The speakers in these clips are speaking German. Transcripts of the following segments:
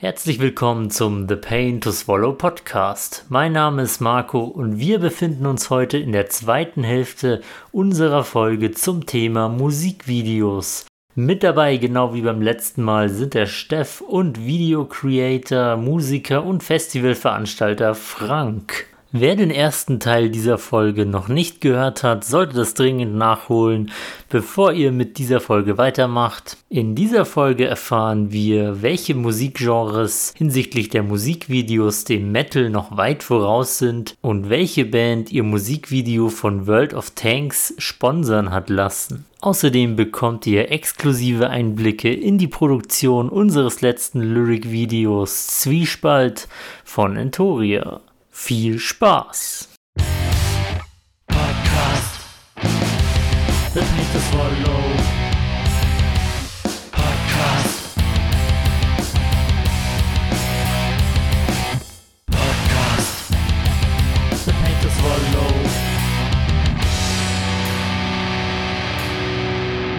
Herzlich willkommen zum The Pain to Swallow Podcast. Mein Name ist Marco und wir befinden uns heute in der zweiten Hälfte unserer Folge zum Thema Musikvideos. Mit dabei, genau wie beim letzten Mal, sind der Steff und Videocreator, Musiker und Festivalveranstalter Frank. Wer den ersten Teil dieser Folge noch nicht gehört hat, sollte das dringend nachholen, bevor ihr mit dieser Folge weitermacht. In dieser Folge erfahren wir, welche Musikgenres hinsichtlich der Musikvideos dem Metal noch weit voraus sind und welche Band ihr Musikvideo von World of Tanks sponsern hat lassen. Außerdem bekommt ihr exklusive Einblicke in die Produktion unseres letzten Lyric-Videos Zwiespalt von Entoria. Viel Spaß! Podcast. The Pain to Swallow. Podcast. Podcast. The Pain to Swallow.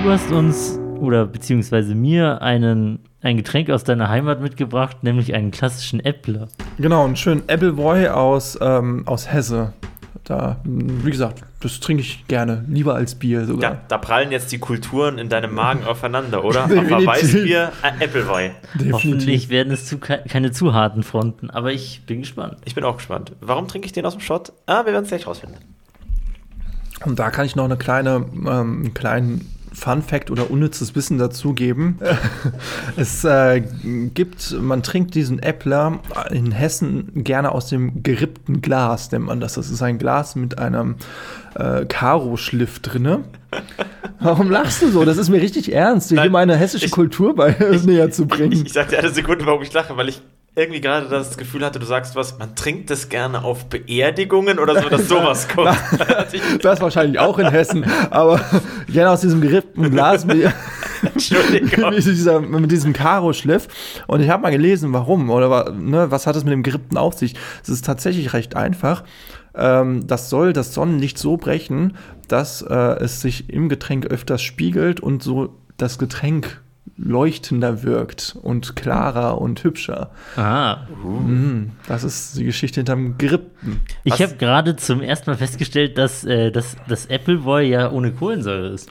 Du hast uns oder beziehungsweise mir einen, ein Getränk aus deiner Heimat mitgebracht, nämlich einen klassischen Äppler. Genau, einen schönen Appleboy aus, ähm, aus Hesse. Da, wie gesagt, das trinke ich gerne, lieber als Bier sogar. Ja, da prallen jetzt die Kulturen in deinem Magen aufeinander, oder? Auf Weißbier, äh, Appleboy. Hoffentlich werden es zu, keine zu harten Fronten, aber ich bin gespannt. Ich bin auch gespannt. Warum trinke ich den aus dem Shot? Ah, wir werden es gleich rausfinden. Und da kann ich noch eine kleine, ähm, einen kleinen Fun Fact oder unnützes Wissen dazugeben. es äh, gibt, man trinkt diesen Äppler in Hessen gerne aus dem gerippten Glas, nennt man das. Das ist ein Glas mit einem äh, Karo-Schliff drinne. Warum lachst du so? Das ist mir richtig ernst, dir meine hessische ich, Kultur bei ich, näher zu bringen. Ich, ich sagte eine Sekunde, warum ich lache, weil ich irgendwie gerade das Gefühl hatte, du sagst was, man trinkt das gerne auf Beerdigungen oder so, dass sowas kommt. das wahrscheinlich auch in Hessen, aber gerne aus diesem gerippten Glas mit, mit, dieser, mit diesem Karo-Schliff. Und ich habe mal gelesen, warum oder ne, was hat es mit dem gerippten auf sich. Es ist tatsächlich recht einfach. Ähm, das soll das Sonnenlicht so brechen, dass äh, es sich im Getränk öfters spiegelt und so das Getränk leuchtender wirkt und klarer und hübscher. Ah. Uh. Das ist die Geschichte hinterm Grippen. Ich habe gerade zum ersten Mal festgestellt, dass, äh, dass das Appleboy ja ohne Kohlensäure ist.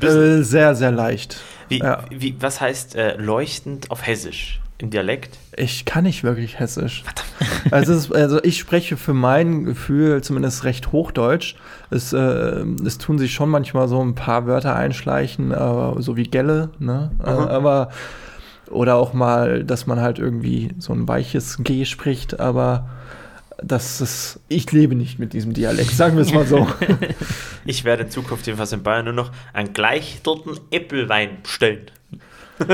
Äh, sehr, sehr leicht. Wie, ja. wie, was heißt äh, leuchtend auf Hessisch? Im Dialekt? Ich kann nicht wirklich Hessisch. Also, ist, also, ich spreche für mein Gefühl zumindest recht Hochdeutsch. Es, äh, es tun sich schon manchmal so ein paar Wörter einschleichen, aber so wie Gelle, ne? Mhm. Aber oder auch mal, dass man halt irgendwie so ein weiches G spricht, aber das ist, ich lebe nicht mit diesem Dialekt, sagen wir es mal so. ich werde in Zukunft jedenfalls in Bayern nur noch einen gleichterten Äppelwein bestellen.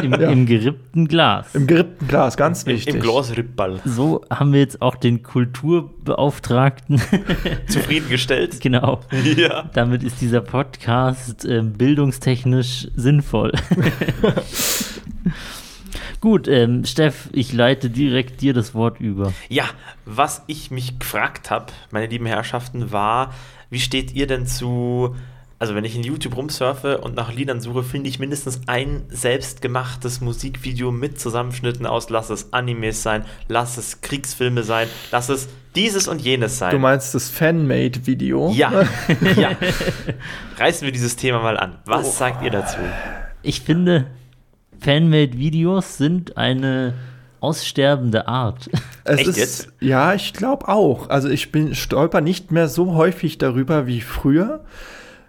Im, ja. Im, gerippten Glas. Im gerippten Glas, ganz wichtig. Im, im Glasrippball. So haben wir jetzt auch den Kulturbeauftragten zufriedengestellt. genau. Ja. Damit ist dieser Podcast äh, bildungstechnisch sinnvoll. Gut, ähm, Steff, ich leite direkt dir das Wort über. Ja, was ich mich gefragt habe, meine lieben Herrschaften, war, wie steht ihr denn zu also wenn ich in YouTube rumsurfe und nach Liedern suche, finde ich mindestens ein selbstgemachtes Musikvideo mit Zusammenschnitten aus, lass es Animes sein, lass es Kriegsfilme sein, lass es dieses und jenes sein. Du meinst das Fanmade-Video? Ja, ja. Reißen wir dieses Thema mal an. Was oh. sagt ihr dazu? Ich finde, Fanmade-Videos sind eine aussterbende Art. Es Echt ist, jetzt? Ja, ich glaube auch. Also ich bin stolper nicht mehr so häufig darüber wie früher.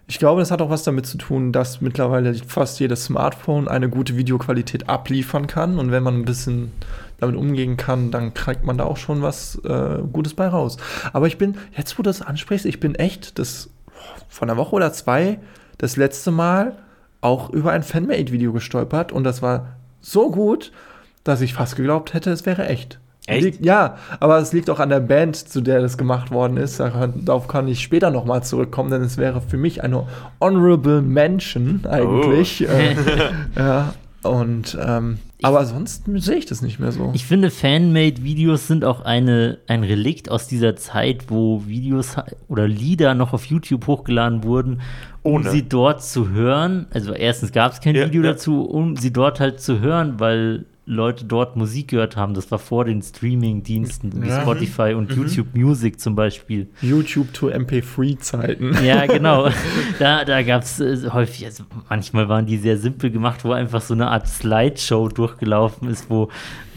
Ich glaube, das hat auch was damit zu tun, dass mittlerweile fast jedes Smartphone eine gute Videoqualität abliefern kann. Und wenn man ein bisschen damit umgehen kann, dann kriegt man da auch schon was äh, Gutes bei raus. Aber ich bin, jetzt wo du das ansprichst, ich bin echt das von einer Woche oder zwei das letzte Mal auch über ein Fanmade-Video gestolpert und das war so gut, dass ich fast geglaubt hätte, es wäre echt. Echt? Liegt, ja, aber es liegt auch an der Band, zu der das gemacht worden ist. Darauf kann ich später nochmal zurückkommen, denn es wäre für mich eine Honorable Mention eigentlich. Oh. Äh, ja, und ähm, aber sonst sehe ich das nicht mehr so. Ich finde, Fanmade-Videos sind auch eine, ein Relikt aus dieser Zeit, wo Videos oder Lieder noch auf YouTube hochgeladen wurden, um Ohne. sie dort zu hören. Also erstens gab es kein ja, Video ja. dazu, um sie dort halt zu hören, weil Leute dort Musik gehört haben. Das war vor den Streaming-Diensten wie Ja. Spotify und YouTube Music zum Beispiel. YouTube to MP3-Zeiten. Ja, genau. Da, da gab es äh, häufig, also manchmal waren die sehr simpel gemacht, wo einfach so eine Art Slideshow durchgelaufen ist, wo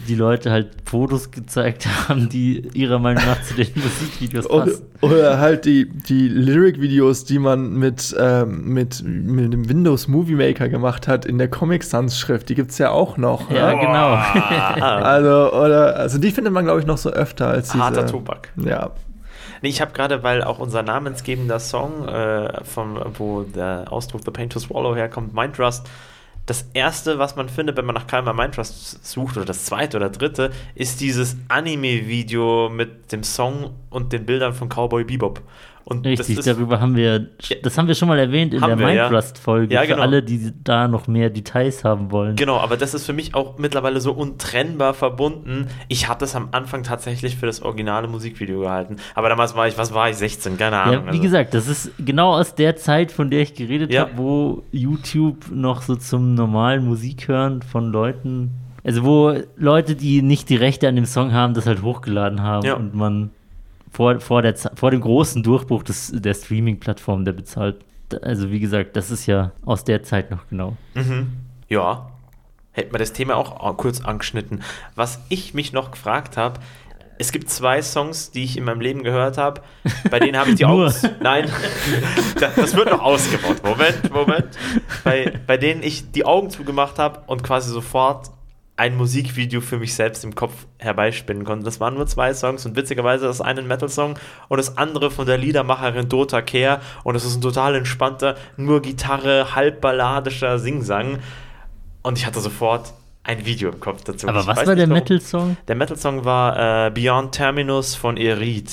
die Leute halt Fotos gezeigt haben, die ihrer Meinung nach zu den Musikvideos Oder, passen. oder halt die, die Lyric-Videos, die man mit, ähm, mit, mit dem Windows Movie Maker gemacht hat in der Comic Sans-Schrift. Die gibt es ja auch noch. Ja, ne? genau. Also, oder, also die findet man, glaube ich, noch so öfter als diese. Harter Tobak. Ja. Nee, ich habe gerade, weil auch unser namensgebender Song, äh, von, wo der Ausdruck The Pain to Swallow herkommt, Mind Rust, das erste, was man findet, wenn man nach Kalmar Mind Trust sucht, oder das zweite oder dritte, ist dieses Anime-Video mit dem Song und den Bildern von Cowboy Bebop. Und Richtig, ist, darüber haben wir, das haben wir schon mal erwähnt in der ja. Minecraft-Folge, Ja, für genau. alle, die da noch mehr Details haben wollen. Genau, aber das ist für mich auch mittlerweile so untrennbar verbunden. Ich habe das am Anfang tatsächlich für das originale Musikvideo gehalten. Aber damals war ich, was war ich, 16, keine Ahnung. Ja, wie also. gesagt, das ist genau aus der Zeit, von der ich geredet Ja. habe, wo YouTube noch so zum normalen Musikhören von Leuten, also wo Leute, die nicht die Rechte an dem Song haben, das halt hochgeladen haben Ja. und man vor, vor, der, vor dem großen Durchbruch des, der Streaming-Plattform, der bezahlt. Also wie gesagt, das ist ja aus der Zeit noch genau. Mhm. Ja, hätten wir das Thema auch kurz angeschnitten. Was ich mich noch gefragt habe, es gibt zwei Songs, die ich in meinem Leben gehört habe, bei denen habe ich die. Augen. Nein, das, das wird noch ausgebaut. Moment, Moment. Bei, bei denen ich die Augen zugemacht habe und quasi sofort ein Musikvideo für mich selbst im Kopf herbeispinnen konnte. Das waren nur zwei Songs und witzigerweise das eine ein Metal-Song und das andere von der Liedermacherin Dota Kehr und es ist ein total entspannter, nur Gitarre, halb balladischer Singsang und ich hatte sofort ein Video im Kopf dazu. Aber Ich was war der. Metal-Song? Der Metal-Song war äh, Beyond Terminus von Erit.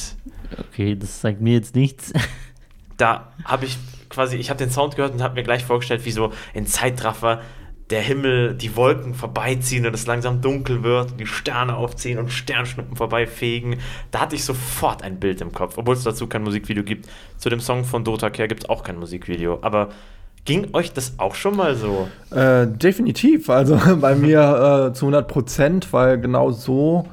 Okay, das sagt mir jetzt nichts. Da habe ich quasi, ich habe den Sound gehört und habe mir gleich vorgestellt, wie so in Zeitraffer der Himmel, die Wolken vorbeiziehen und es langsam dunkel wird und die Sterne aufziehen und Sternschnuppen vorbeifegen. Da hatte ich sofort ein Bild im Kopf, obwohl es dazu kein Musikvideo gibt. Zu dem Song von Dota Care gibt es auch kein Musikvideo. Aber ging euch das auch schon mal so? Äh, definitiv. Also bei mir äh, zu 100 Prozent, weil genau so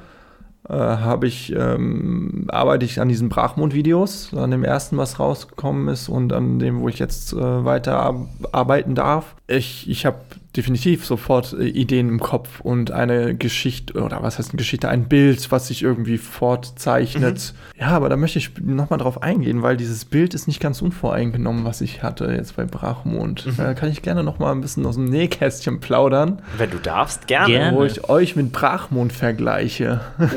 äh, habe ich, ähm, arbeite ich an diesen Brachmond-Videos, an dem ersten, was rausgekommen ist und an dem, wo ich jetzt äh, weiter ar arbeiten darf. Ich, ich habe definitiv sofort äh, Ideen im Kopf und eine Geschichte, oder was heißt eine Geschichte, ein Bild, was sich irgendwie fortzeichnet. Ja, aber da möchte ich nochmal drauf eingehen, weil dieses Bild ist nicht ganz unvoreingenommen, was ich hatte jetzt bei Brachmond. Da kann ich gerne nochmal ein bisschen aus dem Nähkästchen plaudern, Wenn du darfst, gerne. Gerne. wo ich euch mit Brachmond vergleiche.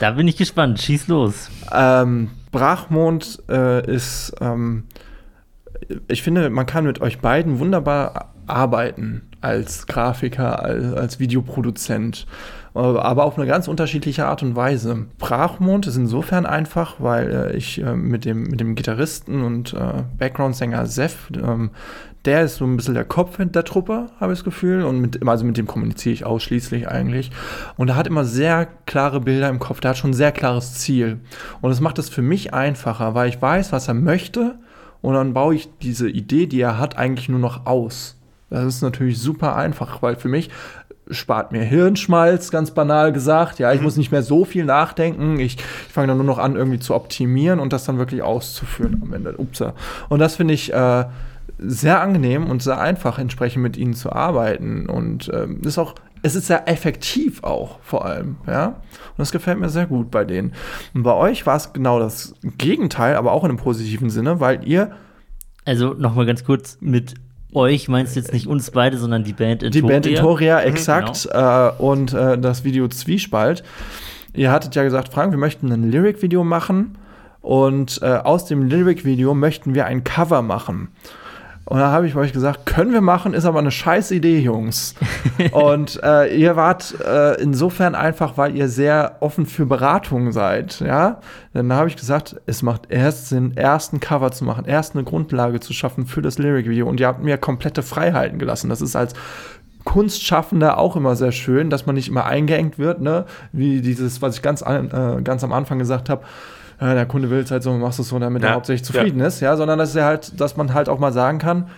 Da bin ich gespannt. Schieß los. Ähm, Brachmond äh, ist, ähm, ich finde, man kann mit euch beiden wunderbar arbeiten als Grafiker, als, als Videoproduzent, äh, aber auf eine ganz unterschiedliche Art und Weise. Brachmond ist insofern einfach, weil äh, ich äh, mit, dem, mit dem Gitarristen und Background-Sänger Seth, ähm, der ist so ein bisschen der Kopf der Truppe, habe ich das Gefühl. Und mit, also mit dem kommuniziere ich ausschließlich eigentlich. Und er hat immer sehr klare Bilder im Kopf. Der hat schon ein sehr klares Ziel. Und das macht es für mich einfacher, weil ich weiß, was er möchte. Und dann baue ich diese Idee, die er hat, eigentlich nur noch aus. Das ist natürlich super einfach, weil für mich spart mir Hirnschmalz, ganz banal gesagt. Ja, ich muss nicht mehr so viel nachdenken. Ich, ich fange dann nur noch an, irgendwie zu optimieren und das dann wirklich auszuführen am Ende. Upsa. Und das finde ich äh, sehr angenehm und sehr einfach, entsprechend mit ihnen zu arbeiten. Und ähm, ist auch, es ist sehr effektiv auch, vor allem, ja. Und das gefällt mir sehr gut bei denen. Und bei euch war es genau das Gegenteil, aber auch in einem positiven Sinne, weil ihr Also nochmal ganz kurz mit euch meinst du jetzt nicht uns beide, sondern die Band Die Band Intoria, Mhm, exakt. äh, und äh, das Video Zwiespalt. Ihr hattet ja gesagt, Frank, wir möchten ein Lyric-Video machen. Und äh, aus dem Lyric-Video möchten wir ein Cover machen. Und da habe ich euch gesagt, können wir machen, ist aber eine scheiß Idee, Jungs. und äh, ihr wart äh, insofern einfach, weil ihr sehr offen für Beratungen seid, ja. Dann habe ich gesagt, es macht erst Sinn, erst ein Cover zu machen, erst eine Grundlage zu schaffen für das Lyric-Video. Und ihr habt mir komplette Freiheiten gelassen. Das ist als Kunstschaffender auch immer sehr schön, dass man nicht immer eingeengt wird, ne? Wie dieses, was ich ganz, an, äh, ganz am Anfang gesagt habe. Ja, der Kunde will es halt so, machst du es so, damit Ja, er hauptsächlich zufrieden ist, ja, sondern dass er halt, dass man halt auch mal sagen kann,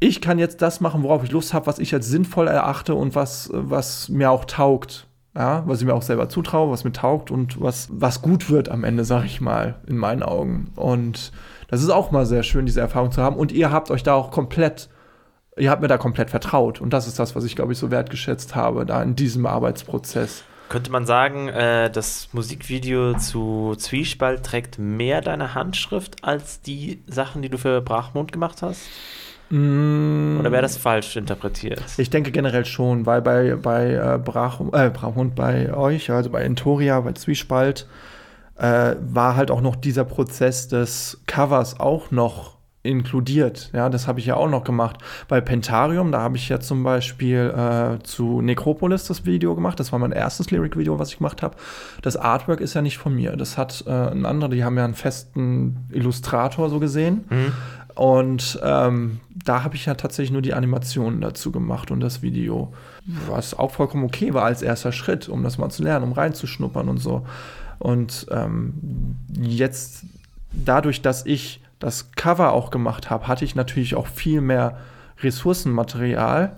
ich kann jetzt das machen, worauf ich Lust habe, was ich als sinnvoll erachte und was, was mir auch taugt. Ja, was ich mir auch selber zutraue, was mir taugt und was, was gut wird am Ende, sag ich mal, in meinen Augen. Und das ist auch mal sehr schön, diese Erfahrung zu haben. Und ihr habt euch da auch komplett, ihr habt mir da komplett vertraut. Und das ist das, was ich, glaube ich, so wertgeschätzt habe, da in diesem Arbeitsprozess. Könnte man sagen, äh, das Musikvideo zu Zwiespalt trägt mehr deine Handschrift als die Sachen, die du für Brachmund gemacht hast? Mm. Oder wäre das falsch interpretiert? Ich denke generell schon, weil bei, bei äh, Brach, äh, Brachmund bei euch, also bei Entoria, bei Zwiespalt, äh, war halt auch noch dieser Prozess des Covers auch noch inkludiert. Ja, das habe ich ja auch noch gemacht. Bei Pentarium, da habe ich ja zum Beispiel äh, zu Necropolis das Video gemacht. Das war mein erstes Lyric-Video, was ich gemacht habe. Das Artwork ist ja nicht von mir. Das hat äh, ein anderer, die haben ja einen festen Illustrator so gesehen. Mhm. Und ähm, da habe ich ja tatsächlich nur die Animationen dazu gemacht und das Video, was auch vollkommen okay war als erster Schritt, um das mal zu lernen, um reinzuschnuppern und so. Und ähm, jetzt, dadurch, dass ich das Cover auch gemacht habe, hatte ich natürlich auch viel mehr Ressourcenmaterial,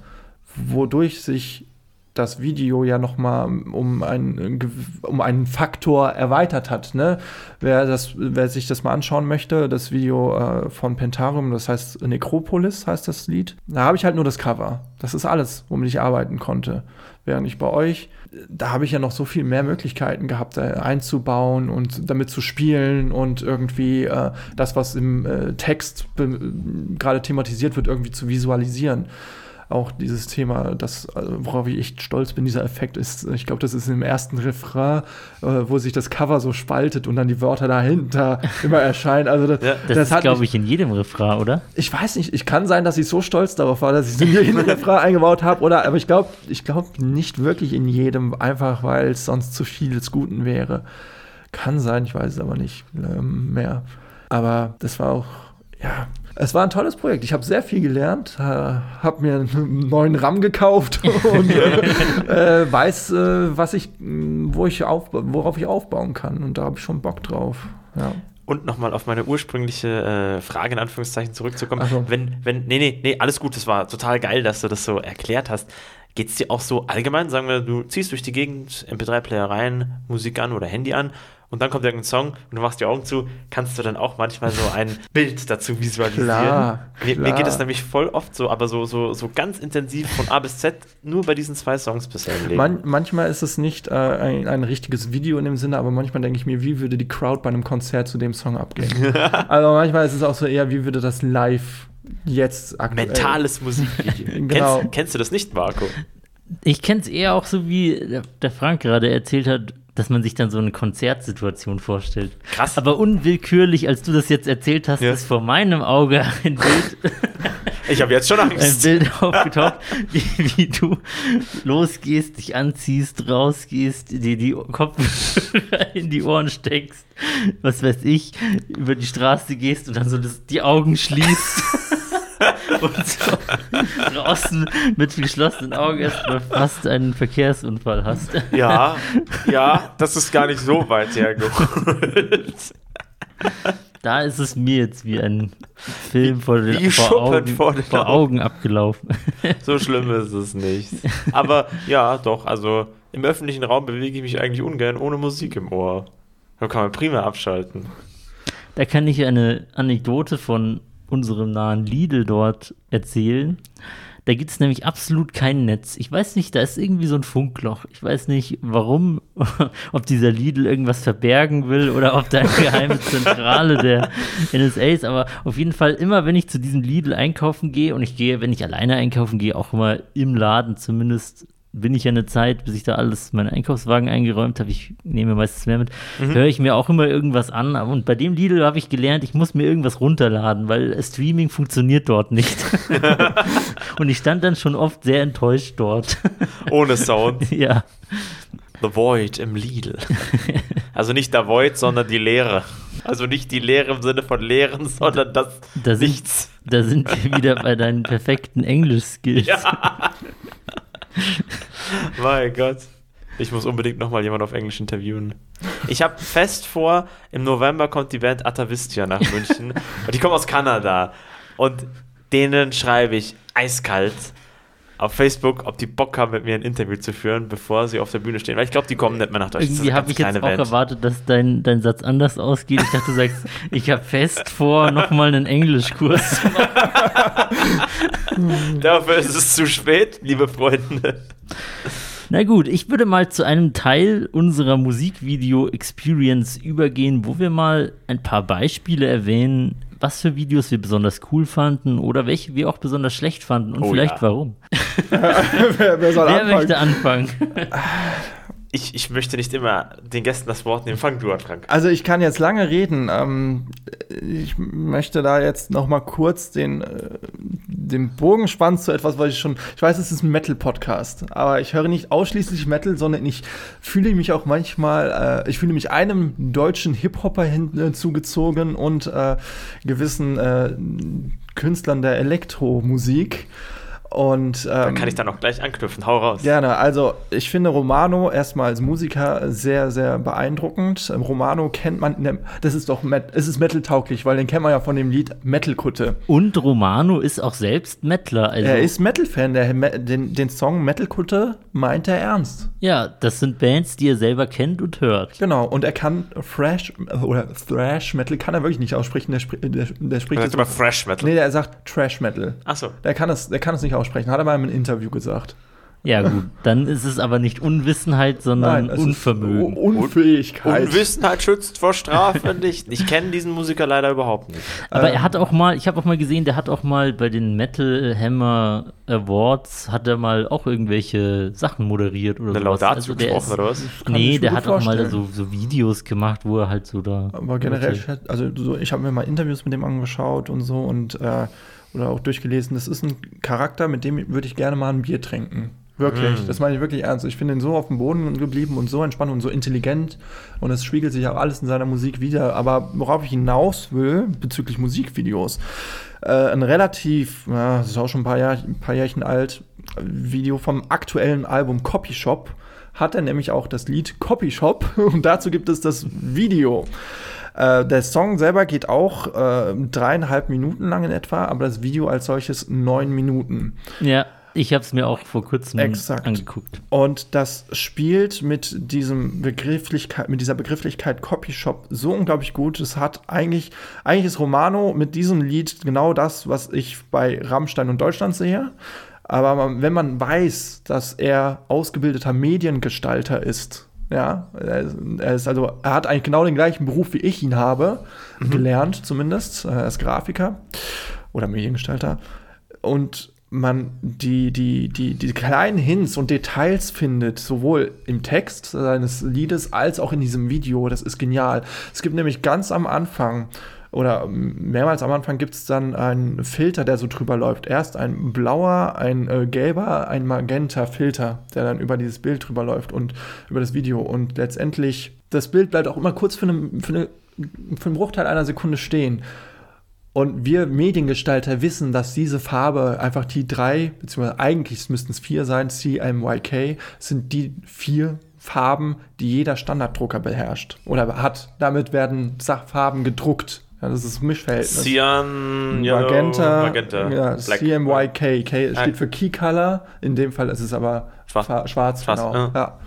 wodurch sich das Video ja noch mal um einen, um einen Faktor erweitert hat. Ne? Wer, das, wer sich das mal anschauen möchte, das Video äh, von Pentarium, das heißt Necropolis heißt das Lied, da habe ich halt nur das Cover. Das ist alles, womit ich arbeiten konnte. Während ich bei euch, da habe ich ja noch so viel mehr Möglichkeiten gehabt, da einzubauen und damit zu spielen und irgendwie äh, das, was im äh, Text gerade thematisiert wird, irgendwie zu visualisieren auch dieses Thema, das, also worauf ich echt stolz bin, dieser Effekt ist, ich glaube, das ist im ersten Refrain, äh, wo sich das Cover so spaltet und dann die Wörter dahinter immer erscheinen. Also das, ja, das, das ist, glaube ich, in jedem Refrain, oder? Ich weiß nicht, ich kann sein, dass ich so stolz darauf war, dass ich es in jedem Refrain eingebaut habe, oder, aber ich glaube, ich glaube nicht wirklich in jedem, einfach weil es sonst zu viel des Guten wäre. Kann sein, ich weiß es aber nicht ähm, mehr. Aber das war auch, ja, es war ein tolles Projekt. Ich habe sehr viel gelernt, äh, habe mir einen neuen RAM gekauft und äh, weiß, äh, was ich, wo ich auf, worauf ich aufbauen kann. Und da habe ich schon Bock drauf. Ja. Und nochmal auf meine ursprüngliche äh, Frage in Anführungszeichen zurückzukommen. So. Wenn, wenn, nee, nee, nee, alles gut, das war total geil, dass du das so erklärt hast. Geht es dir auch so allgemein, sagen wir, du ziehst durch die Gegend, MP3-Player rein, Musik an oder Handy an und dann kommt irgendein Song und du machst die Augen zu, kannst du dann auch manchmal so ein Bild dazu visualisieren. Klar, mir, klar. mir, geht es nämlich voll oft so, aber so, so, so ganz intensiv von A bis Z nur bei diesen zwei Songs bisher im Leben. Man, manchmal ist es nicht äh, ein, ein, richtiges Video in dem Sinne, aber manchmal denke ich mir, wie würde die Crowd bei einem Konzert zu dem Song abgehen? also manchmal ist es auch so eher, wie würde das live jetzt aktuell. Mentales Musikvideo. genau. kennst, kennst, du das nicht, Marco? Ich kenne es eher auch so, wie der Frank gerade erzählt hat, dass man sich dann so eine Konzertsituation vorstellt. Krass. Aber unwillkürlich, als du das jetzt erzählt hast, ja. ist vor meinem Auge ein Bild. ich habe jetzt schon Angst. Ein Bild aufgetaucht, wie, wie, du losgehst, dich anziehst, rausgehst, dir die Kopfhörer in die Ohren steckst, was weiß ich, über die Straße gehst und dann so das, die Augen schließt. Und so draußen mit geschlossenen Augen erstmal fast einen Verkehrsunfall hast. Ja, ja, das ist gar nicht so weit hergeholt. Da ist es mir jetzt wie ein Film vor, den, vor, Augen, vor, vor Augen abgelaufen. So schlimm ist es nicht. Aber ja, doch, also im öffentlichen Raum bewege ich mich eigentlich ungern ohne Musik im Ohr. Da kann man prima abschalten. Da kann ich eine Anekdote von unserem nahen Lidl dort erzählen. Da gibt es nämlich absolut kein Netz. Ich weiß nicht, da ist irgendwie so ein Funkloch. Ich weiß nicht, warum, ob dieser Lidl irgendwas verbergen will oder ob da eine geheime Zentrale der NSA ist. Aber auf jeden Fall, immer wenn ich zu diesem Lidl einkaufen gehe, und ich gehe, wenn ich alleine einkaufen gehe, auch immer im Laden zumindest bin ich ja eine Zeit, bis ich da alles, meinen Einkaufswagen eingeräumt habe, ich nehme meistens mehr mit, mhm. höre ich mir auch immer irgendwas an. Und bei dem Lidl habe ich gelernt, ich muss mir irgendwas runterladen, weil Streaming funktioniert dort nicht. und ich stand dann schon oft sehr enttäuscht dort. Ohne Sound. ja. The Void im Lidl. Also nicht der Void, sondern die Leere. Also nicht die Leere im Sinne von Leeren, sondern das da sind, Nichts. Da sind wir wieder bei deinen perfekten Englisch-Skills. Ja. mein Gott. Ich muss unbedingt nochmal jemanden auf Englisch interviewen. Ich habe fest vor, im November kommt die Band Atavistia nach München. und die kommen aus Kanada. Und denen schreibe ich eiskalt auf Facebook, ob die Bock haben, mit mir ein Interview zu führen, bevor sie auf der Bühne stehen. Weil ich glaube, die kommen nicht mehr nach Deutschland. Irgendwie habe ich jetzt auch erwartet, dass dein, dein Satz anders ausgeht. Ich dachte, du sagst, ich habe fest vor, nochmal einen Englischkurs zu machen. Dafür ist es zu spät, liebe Freunde. Na gut, ich würde mal zu einem Teil unserer Musikvideo-Experience übergehen, wo wir mal ein paar Beispiele erwähnen, was für Videos wir besonders cool fanden oder welche wir auch besonders schlecht fanden und oh, vielleicht ja. warum. wer, wer, soll wer anfangen? möchte anfangen? ich, ich möchte nicht immer den Gästen das Wort nehmen. Fang du an, Frank. Also ich kann jetzt lange reden. Ähm, ich möchte da jetzt noch mal kurz den, äh, den Bogen spannen zu etwas, was ich schon... Ich weiß, es ist ein Metal-Podcast, aber ich höre nicht ausschließlich Metal, sondern ich fühle mich auch manchmal... Äh, ich fühle mich einem deutschen Hip-Hopper hinzugezogen und äh, gewissen äh, Künstlern der Elektromusik. Und, ähm, da kann ich dann auch gleich anknüpfen. Hau raus. Gerne. Also, ich finde Romano erstmal als Musiker sehr, sehr beeindruckend. Ähm, Romano kennt man, das ist doch, es ist Metal-tauglich, weil den kennt man ja von dem Lied Metal-Kutte. Und Romano ist auch selbst Metaler. Also er ist Metal-Fan. Den, den Song Metal-Kutte meint er ernst. Ja, das sind Bands, die er selber kennt und hört. Genau. Und er kann Thrash oder Thrash Metal kann er wirklich nicht aussprechen. Der, der, der spricht jetzt über Thrash Metal. Nee, der sagt Trash Metal. Achso. Der kann es, der kann es nicht aussprechen aussprechen, hat er mal im Interview gesagt. Ja, gut, dann ist es aber nicht Unwissenheit, sondern Nein, Unvermögen. Unfähigkeit. Unwissenheit schützt vor Strafe nicht. Ich kenne diesen Musiker leider überhaupt nicht. Aber ähm. er hat auch mal, ich habe auch mal gesehen, der hat auch mal bei den Metal Hammer Awards, hat er mal auch irgendwelche Sachen moderiert oder so. Also der ist, oder was? Nee, der hat auch mal so, so, Videos gemacht, wo er halt so da. Aber generell, also so, ich habe mir mal Interviews mit dem angeschaut und so und äh, oder auch durchgelesen, das ist ein Charakter, mit dem würde ich gerne mal ein Bier trinken. Wirklich, mm. das meine ich wirklich ernst. Ich finde ihn so auf dem Boden geblieben und so entspannt und so intelligent und es spiegelt sich auch alles in seiner Musik wieder. Aber worauf ich hinaus will, bezüglich Musikvideos, äh, ein relativ, ja, das ist auch schon ein paar, Jahr, ein paar Jährchen alt, Video vom aktuellen Album Copy Shop hat er nämlich auch das Lied Copy Shop und dazu gibt es das Video. Äh, der Song selber geht auch äh, dreieinhalb Minuten lang in etwa, aber das Video als solches neun Minuten. Ja. Ich habe es mir auch vor kurzem Exakt. angeguckt. Und das spielt mit diesem Begrifflichkeit, mit dieser Begrifflichkeit Copyshop so unglaublich gut. Es hat eigentlich, eigentlich ist Romano mit diesem Lied genau das, was ich bei Rammstein und Deutschland sehe. Aber wenn man weiß, dass er ausgebildeter Mediengestalter ist, ja, er ist also, er hat eigentlich genau den gleichen Beruf wie ich ihn habe, mhm. gelernt zumindest, er ist Grafiker oder Mediengestalter. Und man die, die, die, die kleinen Hints und Details findet, sowohl im Text seines Liedes als auch in diesem Video. Das ist genial. Es gibt nämlich ganz am Anfang oder mehrmals am Anfang gibt es dann einen Filter, der so drüber läuft. Erst ein blauer, ein äh, gelber, ein magenta Filter, der dann über dieses Bild drüber läuft und über das Video. Und letztendlich, das Bild bleibt auch immer kurz für, eine, für, eine, für einen Bruchteil einer Sekunde stehen. Und wir Mediengestalter wissen, dass diese Farbe einfach die drei, beziehungsweise eigentlich müssten es vier sein, CMYK, sind die vier Farben, die jeder Standarddrucker beherrscht oder hat. Damit werden Farben gedruckt. Ja, das ist Mischverhältnis. Cyan, Magenta, Magenta ja, CMYK. K steht für Key Color. In dem Fall ist es aber schwarz, schwarz, schwarz genau. Ja. ja.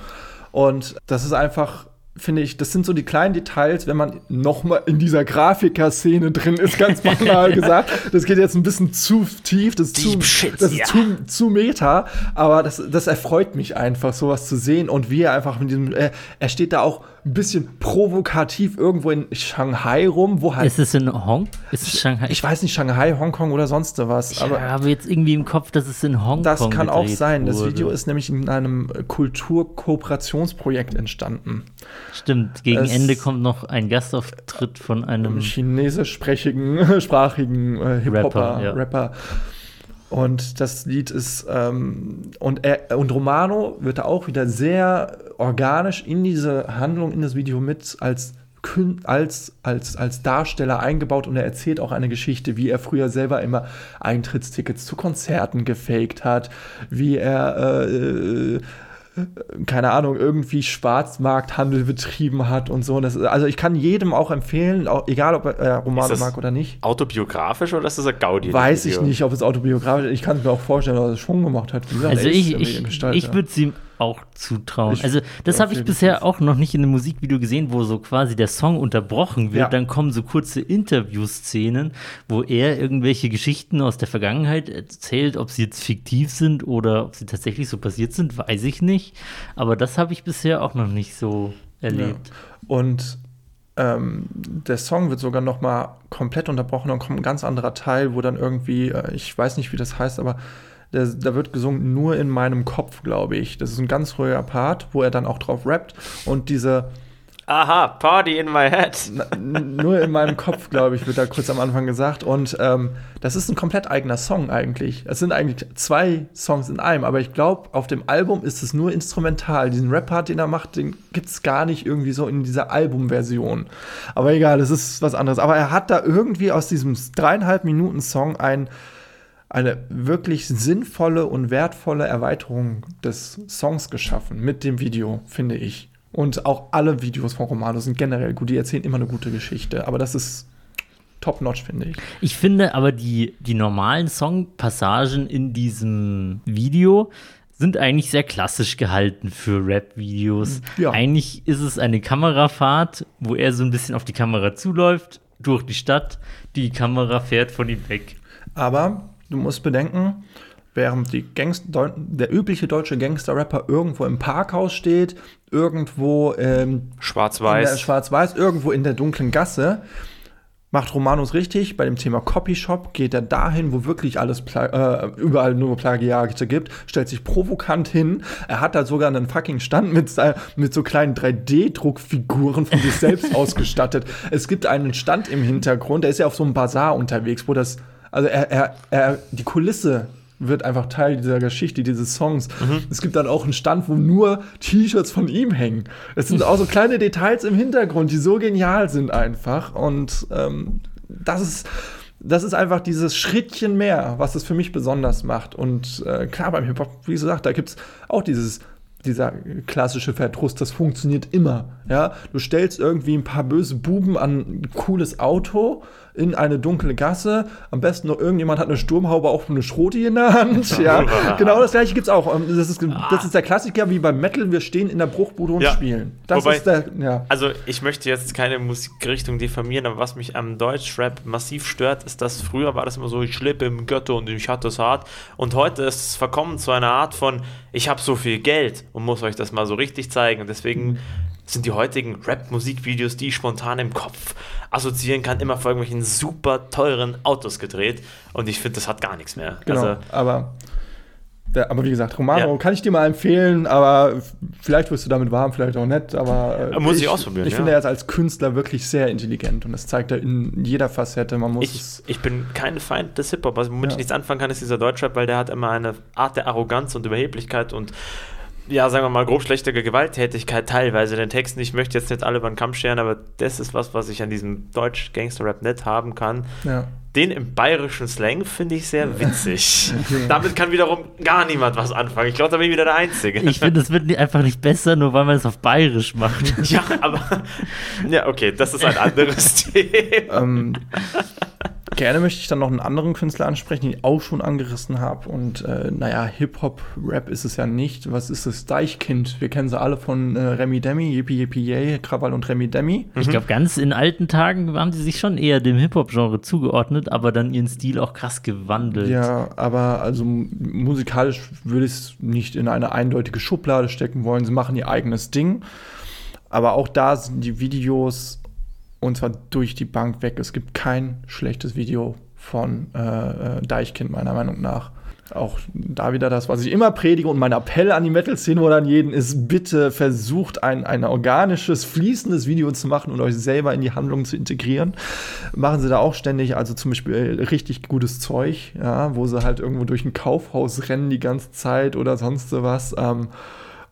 Und das ist einfach finde ich, das sind so die kleinen Details, wenn man noch mal in dieser Grafiker-Szene drin ist, ganz banal gesagt. Das geht jetzt ein bisschen zu tief, das ist, zu, Shit, das ist ja. zu, zu meta, aber das, das erfreut mich einfach, sowas zu sehen und wie er einfach mit diesem, äh, er steht da auch ein bisschen provokativ irgendwo in Shanghai rum, wo halt. Ist es in Hong? Ist es Shanghai? Ich weiß nicht, Shanghai, Hongkong oder sonst was. Ich aber habe jetzt irgendwie im Kopf, dass es in Hongkong Das kann auch sein. Wurde. Das Video ist nämlich in einem Kulturkooperationsprojekt entstanden. Stimmt, gegen es Ende kommt noch ein Gastauftritt von einem chinesischsprachigen sprachigen äh, Hip-Hopper, Rapper, ja. Rapper. Und das Lied ist, ähm, und, er, und Romano wird da auch wieder sehr organisch in diese Handlung, in das Video mit als als, als, als Darsteller eingebaut und er erzählt auch eine Geschichte, wie er früher selber immer Eintrittstickets zu Konzerten gefaked hat, wie er äh, keine Ahnung, irgendwie Schwarzmarkthandel betrieben hat und so. Das, also ich kann jedem auch empfehlen, auch, egal ob er äh, Romano mag oder nicht. Autobiografisch oder ist das ein Gaudi? Weiß ich nicht, ob es autobiografisch ist. Ich kann es mir auch vorstellen, dass er es schon gemacht hat. Gesagt, also ich, ich, ich würde es ihm auch zutrauen. Ich, also das habe ich bisher auch noch nicht in einem Musikvideo gesehen, wo so quasi der Song unterbrochen wird. Ja. Dann kommen so kurze Interviewszenen, wo er irgendwelche Geschichten aus der Vergangenheit erzählt, ob sie jetzt fiktiv sind oder ob sie tatsächlich so passiert sind, weiß ich nicht. Aber das habe ich bisher auch noch nicht so erlebt. Ja. Und ähm, der Song wird sogar noch mal komplett unterbrochen und kommt ein ganz anderer Teil, wo dann irgendwie, äh, ich weiß nicht, wie das heißt, aber da wird gesungen nur in meinem Kopf, glaube ich. Das ist ein ganz ruhiger Part, wo er dann auch drauf rappt und diese Aha, Party in my head. nur in meinem Kopf, glaube ich, wird da kurz am Anfang gesagt. Und ähm, das ist ein komplett eigener Song eigentlich. Es sind eigentlich zwei Songs in einem, aber ich glaube, auf dem Album ist es nur instrumental. Diesen Rap-Part, den er macht, den gibt es gar nicht irgendwie so in dieser Albumversion. Aber egal, das ist was anderes. Aber er hat da irgendwie aus diesem dreieinhalb Minuten Song ein eine wirklich sinnvolle und wertvolle Erweiterung des Songs geschaffen mit dem Video, finde ich. Und auch alle Videos von Romano sind generell gut. Die erzählen immer eine gute Geschichte. Aber das ist top-notch, finde ich. Ich finde aber die, die normalen Songpassagen in diesem Video sind eigentlich sehr klassisch gehalten für Rap-Videos. Ja. Eigentlich ist es eine Kamerafahrt, wo er so ein bisschen auf die Kamera zuläuft, durch die Stadt, die Kamera fährt von ihm weg. Aber Du musst bedenken, während der übliche deutsche Gangster-Rapper irgendwo im Parkhaus steht, irgendwo ähm, schwarz-weiß, schwarz-weiß, irgendwo in der dunklen Gasse, macht Romanus richtig. Bei dem Thema Copyshop geht er dahin, wo wirklich alles äh, überall nur Plagiate gibt, stellt sich provokant hin. Er hat da sogar einen fucking Stand mit, mit so kleinen 3D-Druckfiguren von sich selbst ausgestattet. Es gibt einen Stand im Hintergrund, der ist ja auf so einem Bazar unterwegs, wo das also er, er, er, die Kulisse wird einfach Teil dieser Geschichte, dieses Songs. Mhm. Es gibt dann auch einen Stand, wo nur T-Shirts von ihm hängen. Es sind auch so kleine Details im Hintergrund, die so genial sind einfach. Und ähm, das ist. Das ist einfach dieses Schrittchen mehr, was es für mich besonders macht. Und äh, klar, beim Hip-Hop, wie gesagt, da gibt es auch dieses dieser klassische Verdruss, das funktioniert immer. Ja? Du stellst irgendwie ein paar böse Buben an ein cooles Auto in eine dunkle Gasse. Am besten noch irgendjemand hat eine Sturmhaube auch eine Schroti in der Hand. ja, genau das gleiche gibt es auch. Ähm, das ist, das ist der Klassiker wie beim Metal, wir stehen in der Bruchbude und ja. spielen. Das Wobei, ist der, ja. Also ich möchte jetzt keine Musikrichtung diffamieren, aber was mich am Deutschrap massiv stört, ist, dass früher war das immer so, ich schleppe im Götter und ich hatte es hart. Und heute ist es verkommen zu einer Art von, ich habe so viel Geld und muss euch das mal so richtig zeigen. Und deswegen mhm sind die heutigen Rap-Musikvideos, die ich spontan im Kopf assoziieren kann, immer vor irgendwelchen super teuren Autos gedreht. Und ich finde, das hat gar nichts mehr. Genau, also, aber, der, aber wie gesagt, Romano ja. kann ich dir mal empfehlen, aber vielleicht wirst du damit warm, vielleicht auch nicht. Aber äh, muss ich, ich ausprobieren. Ich ja. finde, er ist als Künstler wirklich sehr intelligent und das zeigt er in jeder Facette. Man muss ich, ich bin kein Feind des Hip-Hop. Also, womit ja. ich nichts anfangen kann, ist dieser Deutschrap, weil der hat immer eine Art der Arroganz und Überheblichkeit und ja, sagen wir mal, grob schlechtere Gewalttätigkeit teilweise in den Texten. Ich möchte jetzt nicht alle über den Kamm scheren, aber das ist was, was ich an diesem Deutsch-Gangster-Rap nicht haben kann. Ja. Den im bayerischen Slang finde ich sehr witzig. Okay. Damit kann wiederum gar niemand was anfangen. Ich glaube, da bin ich wieder der Einzige. Ich finde, es wird einfach nicht besser, nur weil man es auf bayerisch macht. ja, aber. Ja, okay, das ist ein anderes Thema. Ähm, Gerne möchte ich dann noch einen anderen Künstler ansprechen, den ich auch schon angerissen habe. Und äh, naja, Hip-Hop, Rap ist es ja nicht. Was ist es? Deichkind. Wir kennen sie alle von äh, Remy Demi, Yippie Yippie Yay, Krawall und Remy Demi. Ich glaube, ganz in alten Tagen haben sie sich schon eher dem Hip-Hop-Genre zugeordnet, aber dann ihren Stil auch krass gewandelt. Ja, aber also musikalisch würde ich es nicht in eine eindeutige Schublade stecken wollen. Sie machen ihr eigenes Ding. Aber auch da sind die Videos und zwar durch die Bank weg. Es gibt kein schlechtes Video von äh, äh, Deichkind, meiner Meinung nach. Auch da wieder das, was ich immer predige und mein Appell an die Metal-Szene oder an jeden ist, bitte versucht ein, ein organisches, fließendes Video zu machen und euch selber in die Handlung zu integrieren. Machen sie da auch ständig, also zum Beispiel richtig gutes Zeug, ja, wo sie halt irgendwo durch ein Kaufhaus rennen die ganze Zeit oder sonst was. Ähm,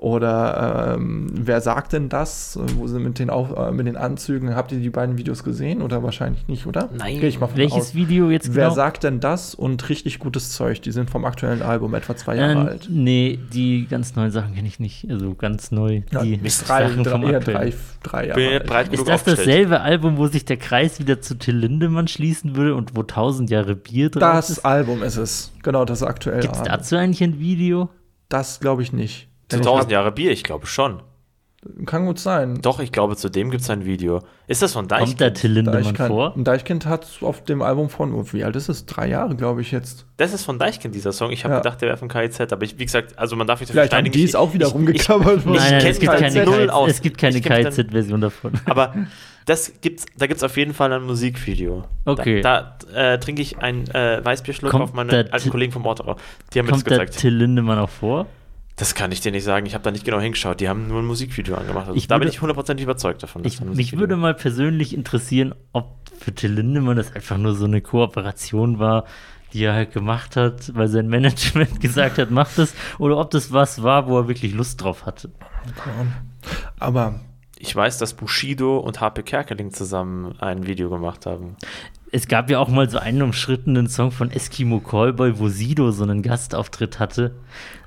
Oder ähm, wer sagt denn das? Wo sie mit den, Auf äh, mit den Anzügen, habt ihr die beiden Videos gesehen oder wahrscheinlich nicht, oder? Nein. Gehe ich mal von Welches aus. Video jetzt Wer genau? sagt denn das und richtig gutes Zeug? Die sind vom aktuellen Album etwa zwei Jahre Ähm, alt. nee, die ganz neuen Sachen kenne ich nicht. Also ganz neu. Ja, die drei, Sachen vom drei, eher aktuellen. drei, drei Jahre alt. Ist das dasselbe Album, wo sich der Kreis wieder zu Till Lindemann schließen würde und wo tausend Jahre Bier drauf Das ist? Album ist es. Genau, das aktuelle Gibt es Album. dazu eigentlich ein Video? Das glaube ich nicht. Zu Denn ich 1000 Jahre Bier, ich glaube schon. Kann gut sein. Doch, ich glaube, zu dem gibt es ein Video. Ist das von Kommt da Deichkind? Till Lindemann Deichkind, vor? Deichkind hat auf dem Album von, oh, wie alt ist es? Drei Jahre, glaube ich jetzt. Das ist von Deichkind, dieser Song. Ich habe Ja. gedacht, der wäre von KIZ, aber ich, wie gesagt, also man darf nicht dafür Vielleicht haben die es auch wieder ich, rumgecovert. ich- Nein, nein, es gibt keine, null aus. es gibt keine Ich KZ-Version davon. Aber das gibt's, da gibt es auf jeden Fall ein Musikvideo. Okay. Da, da äh, trinke ich einen äh, Weißbierschluck Kommt auf meine der alten Kollegen vom Ortero. Die haben mir das Kommt da gezeigt. Till Lindemann auch vor? Das kann ich dir nicht sagen. Ich habe da nicht genau hingeschaut. Die haben nur ein Musikvideo angemacht. Also Ich da bin ich hundertprozentig überzeugt davon. dass Ich, mich würde mal persönlich interessieren, ob für Till Lindemann das einfach nur so eine Kooperation war, die er halt gemacht hat, weil sein Management gesagt hat, mach das, oder ob das was war, wo er wirklich Lust drauf hatte. Aber Ich weiß, dass Bushido und HP Kerkeling zusammen ein Video gemacht haben. Es gab ja auch mal so einen umschrittenen Song von Eskimo Callboy, wo Sido so einen Gastauftritt hatte.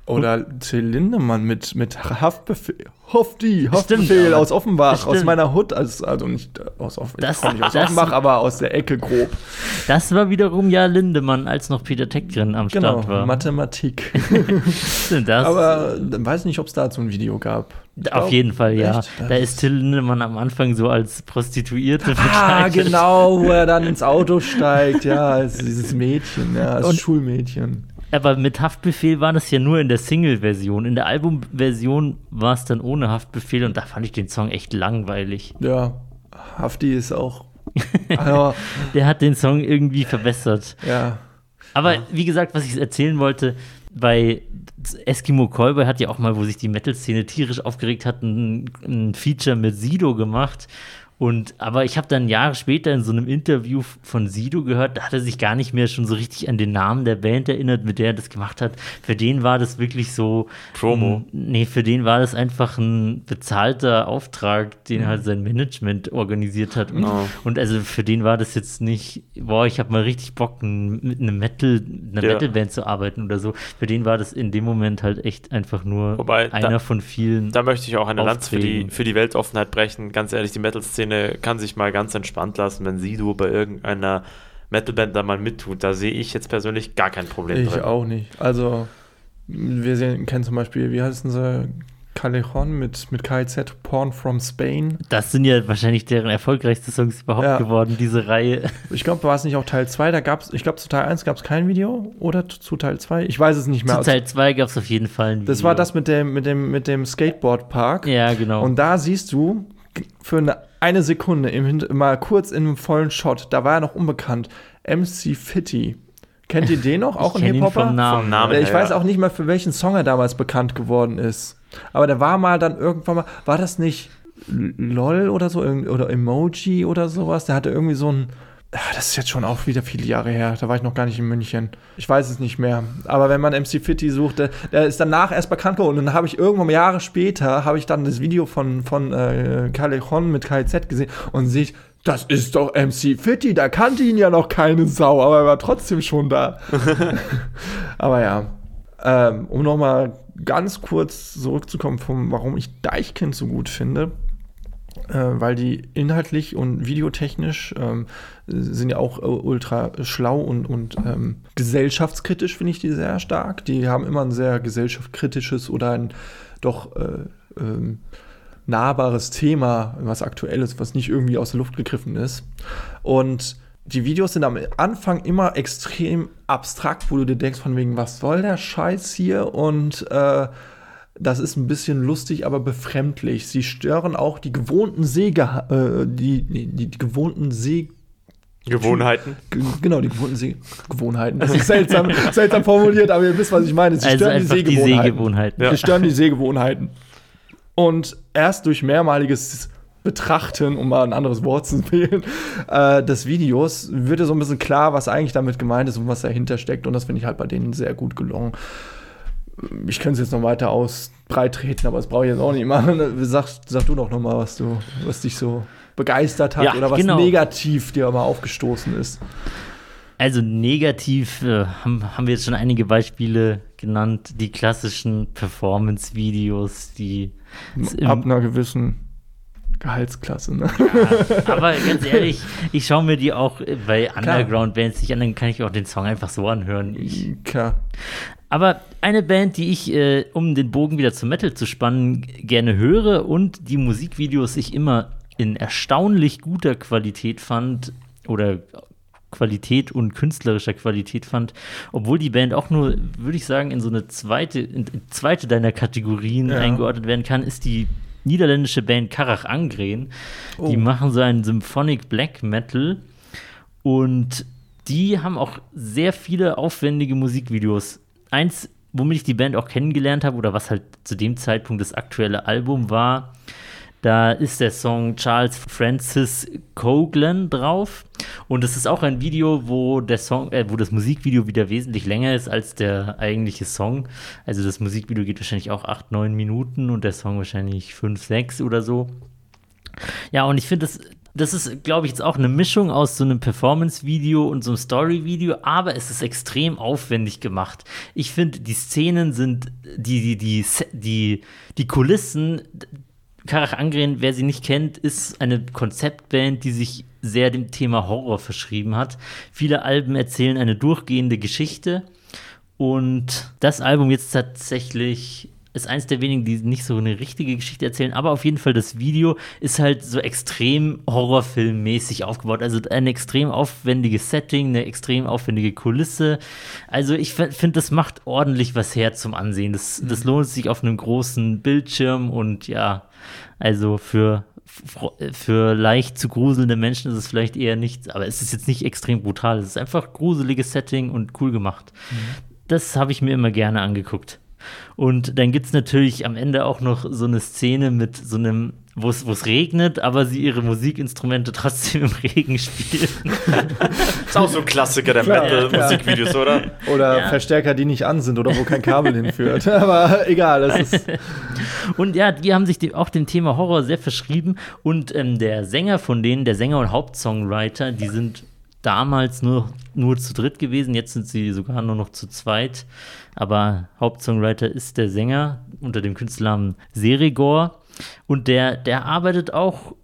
Oder Till Lindemann mit, mit Haftbefehl. Hofti, Haftbefehl Stimmt, aus Offenbach, aus Stimmt. meiner Hut. Also, also nicht äh, aus, Off Das- nicht aus das- Offenbach, aber aus der Ecke grob. Das war wiederum ja Lindemann, als noch Peter Teckgren am Genau, Start war. Mathematik. Stimmt, das, aber äh, weiß nicht, ob es dazu ein Video gab. Ich auf glaub- jeden Fall, ja. Echt? Da ist Till Lindemann am Anfang so als Prostituierte Ah, genau, wo er dann ins Auto steigt, ja, als dieses Mädchen, ja, als Und- Schulmädchen. Aber mit Haftbefehl war das ja nur in der Single-Version. In der Album-Version war es dann ohne Haftbefehl und da fand ich den Song echt langweilig. Ja, Hafti ist auch. Der hat den Song irgendwie verbessert. ja. Aber wie gesagt, was ich erzählen wollte, bei Eskimo Callboy hat ja auch mal, wo sich die Metal-Szene tierisch aufgeregt hat, ein, ein Feature mit Sido gemacht. Und, aber ich habe dann Jahre später in so einem Interview von Sido gehört, da hat er sich gar nicht mehr schon so richtig an den Namen der Band erinnert, mit der er das gemacht hat. Für den war das wirklich so. Promo. Nee, für den war das einfach ein bezahlter Auftrag, den halt sein Management organisiert hat. Und, Oh. und also für den war das jetzt nicht, boah, ich habe mal richtig Bock, mit einem Metal, einer Ja. Metalband zu arbeiten oder so. Für den war das in dem Moment halt echt einfach nur Wobei, einer da- von vielen. Da möchte ich auch eine Lanze für die, für die Weltoffenheit brechen. Ganz ehrlich, die Metal-Szene kann sich mal ganz entspannt lassen, wenn Sido bei irgendeiner Metalband da mal mittut. Da sehe ich jetzt persönlich gar kein Problem Ich drin. auch nicht. Also, wir sehen, kennen zum Beispiel, wie heißen sie? Callejon mit, mit KIZ, Porn from Spain. das sind ja wahrscheinlich deren erfolgreichste Songs überhaupt Ja. geworden, diese Reihe. Ich glaube, war es nicht auch Teil 2? Da gab es, ich glaube, zu Teil 1 gab es kein Video oder zu Teil 2? Ich weiß es nicht mehr. Zu Teil 2 gab es auf jeden Fall ein Video. das war das mit dem, mit dem, mit dem Skateboardpark. Ja, genau. Und da siehst du für eine, eine Sekunde im, mal kurz in einem vollen Shot, da war er noch unbekannt, MC Fitty. Kennt ihr den noch? Auch ich ein Hip-Hopper? vom Namen. Vom Namen. Äh, Ich Ja, weiß auch nicht mehr, für welchen Song er damals bekannt geworden ist. Aber der war mal dann irgendwann mal, war das nicht LOL oder so oder Emoji oder sowas? Der hatte irgendwie so ein, das ist jetzt schon auch wieder viele Jahre her, da war ich noch gar nicht in München. Ich weiß es nicht mehr. Aber wenn man MC Fitty sucht, der, der ist danach erst bekannt geworden. Und dann habe ich irgendwann Jahre später, habe ich dann das Video von, von äh, Callejon mit KZ gesehen und sehe ich, das ist doch MC Fitty, da kannte ihn ja noch keine Sau, aber er war trotzdem schon da. aber ja, ähm, um nochmal ganz kurz zurückzukommen, vom, warum ich Deichkind so gut finde, weil die inhaltlich und videotechnisch ähm, sind ja auch äh, ultra schlau und, und ähm, gesellschaftskritisch, finde ich die sehr stark. Die haben immer ein sehr gesellschaftskritisches oder ein doch äh, ähm, nahbares Thema, was aktuell ist, was nicht irgendwie aus der Luft gegriffen ist. Und die Videos sind am Anfang immer extrem abstrakt, wo du dir denkst, von wegen, was soll der Scheiß hier? Und äh, das ist ein bisschen lustig, aber befremdlich. Sie stören auch die gewohnten Sehge äh, die, die, die, die gewohnten Seh Gewohnheiten. Ge- Genau, die gewohnten Sehgewohnheiten. Das ist seltsam, seltsam formuliert, aber ihr wisst, was ich meine. Sie also stören die Sehgewohnheiten. Sehgewohnheiten. Ja. Sie stören die Sehgewohnheiten. Und erst durch mehrmaliges Betrachten, um mal ein anderes Wort zu wählen, äh, des Videos, wird dir so ein bisschen klar, was eigentlich damit gemeint ist und was dahinter steckt. Und das finde ich halt bei denen sehr gut gelungen. Ich könnte es jetzt noch weiter ausbreitreten, aber das brauche ich jetzt auch nicht machen. Sag, sag du doch noch mal, was, du, was dich so begeistert hat Ja, oder was genau. negativ dir mal aufgestoßen ist. Also negativ äh, haben, haben wir jetzt schon einige Beispiele genannt. Die klassischen Performance-Videos, die Ab einer gewissen Gehaltsklasse. Ne? Aber ganz ehrlich, ich schaue mir die auch bei Underground-Bands nicht an, dann kann ich auch den Song einfach so anhören. Ich, Klar. Aber eine Band, die ich, äh, um den Bogen wieder zum Metal zu spannen, gerne höre und die Musikvideos ich immer in erstaunlich guter Qualität fand oder Qualität und künstlerischer Qualität fand, obwohl die Band auch nur, würde ich sagen, in so eine zweite, in, in zweite deiner Kategorien Ja. eingeordnet werden kann, ist die niederländische Band Karach Angren. Die Oh. machen so einen Symphonic Black Metal und die haben auch sehr viele aufwendige Musikvideos. Eins, womit ich die Band auch kennengelernt habe oder was halt zu dem Zeitpunkt das aktuelle Album war, da ist der Song Charles Francis Coughlin drauf. Und es ist auch ein Video, wo der Song, äh, wo das Musikvideo wieder wesentlich länger ist als der eigentliche Song. Also das Musikvideo geht wahrscheinlich auch 8, 9 Minuten und der Song wahrscheinlich 5, 6 oder so. Ja, und ich finde, das, das ist, glaube ich, jetzt auch eine Mischung aus so einem Performance-Video und so einem Story-Video, aber es ist extrem aufwendig gemacht. Ich finde, die Szenen sind, die, die, die, die, die Kulissen, Karach Angren, wer sie nicht kennt, ist eine Konzeptband, die sich sehr dem Thema Horror verschrieben hat. Viele Alben erzählen eine durchgehende Geschichte und das Album jetzt tatsächlich ist eins der wenigen, die nicht so eine richtige Geschichte erzählen, aber auf jeden Fall das Video ist halt so extrem horrorfilmmäßig aufgebaut. Also ein extrem aufwendiges Setting, eine extrem aufwendige Kulisse. Also ich finde, das macht ordentlich was her zum Ansehen. Das, das lohnt sich auf einem großen Bildschirm und ja, also für für leicht zu gruselnde Menschen ist es vielleicht eher nichts, aber es ist jetzt nicht extrem brutal. Es ist einfach gruseliges Setting und cool gemacht. Das habe ich mir immer gerne angeguckt. Und dann gibt es natürlich am Ende auch noch so eine Szene mit so einem, wo es regnet, aber sie ihre Musikinstrumente trotzdem im Regen spielen. Ist auch so ein Klassiker der Metal-Musikvideos, oder? Oder Ja. Verstärker, die nicht an sind oder wo kein Kabel hinführt. Aber egal, das ist. Und ja, die haben sich auch dem Thema Horror sehr verschrieben. Und ähm, der Sänger von denen, der Sänger und Hauptsongwriter, die sind damals nur, nur zu dritt gewesen. Jetzt sind sie sogar nur noch zu zweit. Aber Hauptsongwriter ist der Sänger unter dem Künstlernamen Serigor. Und der, der arbeitet auch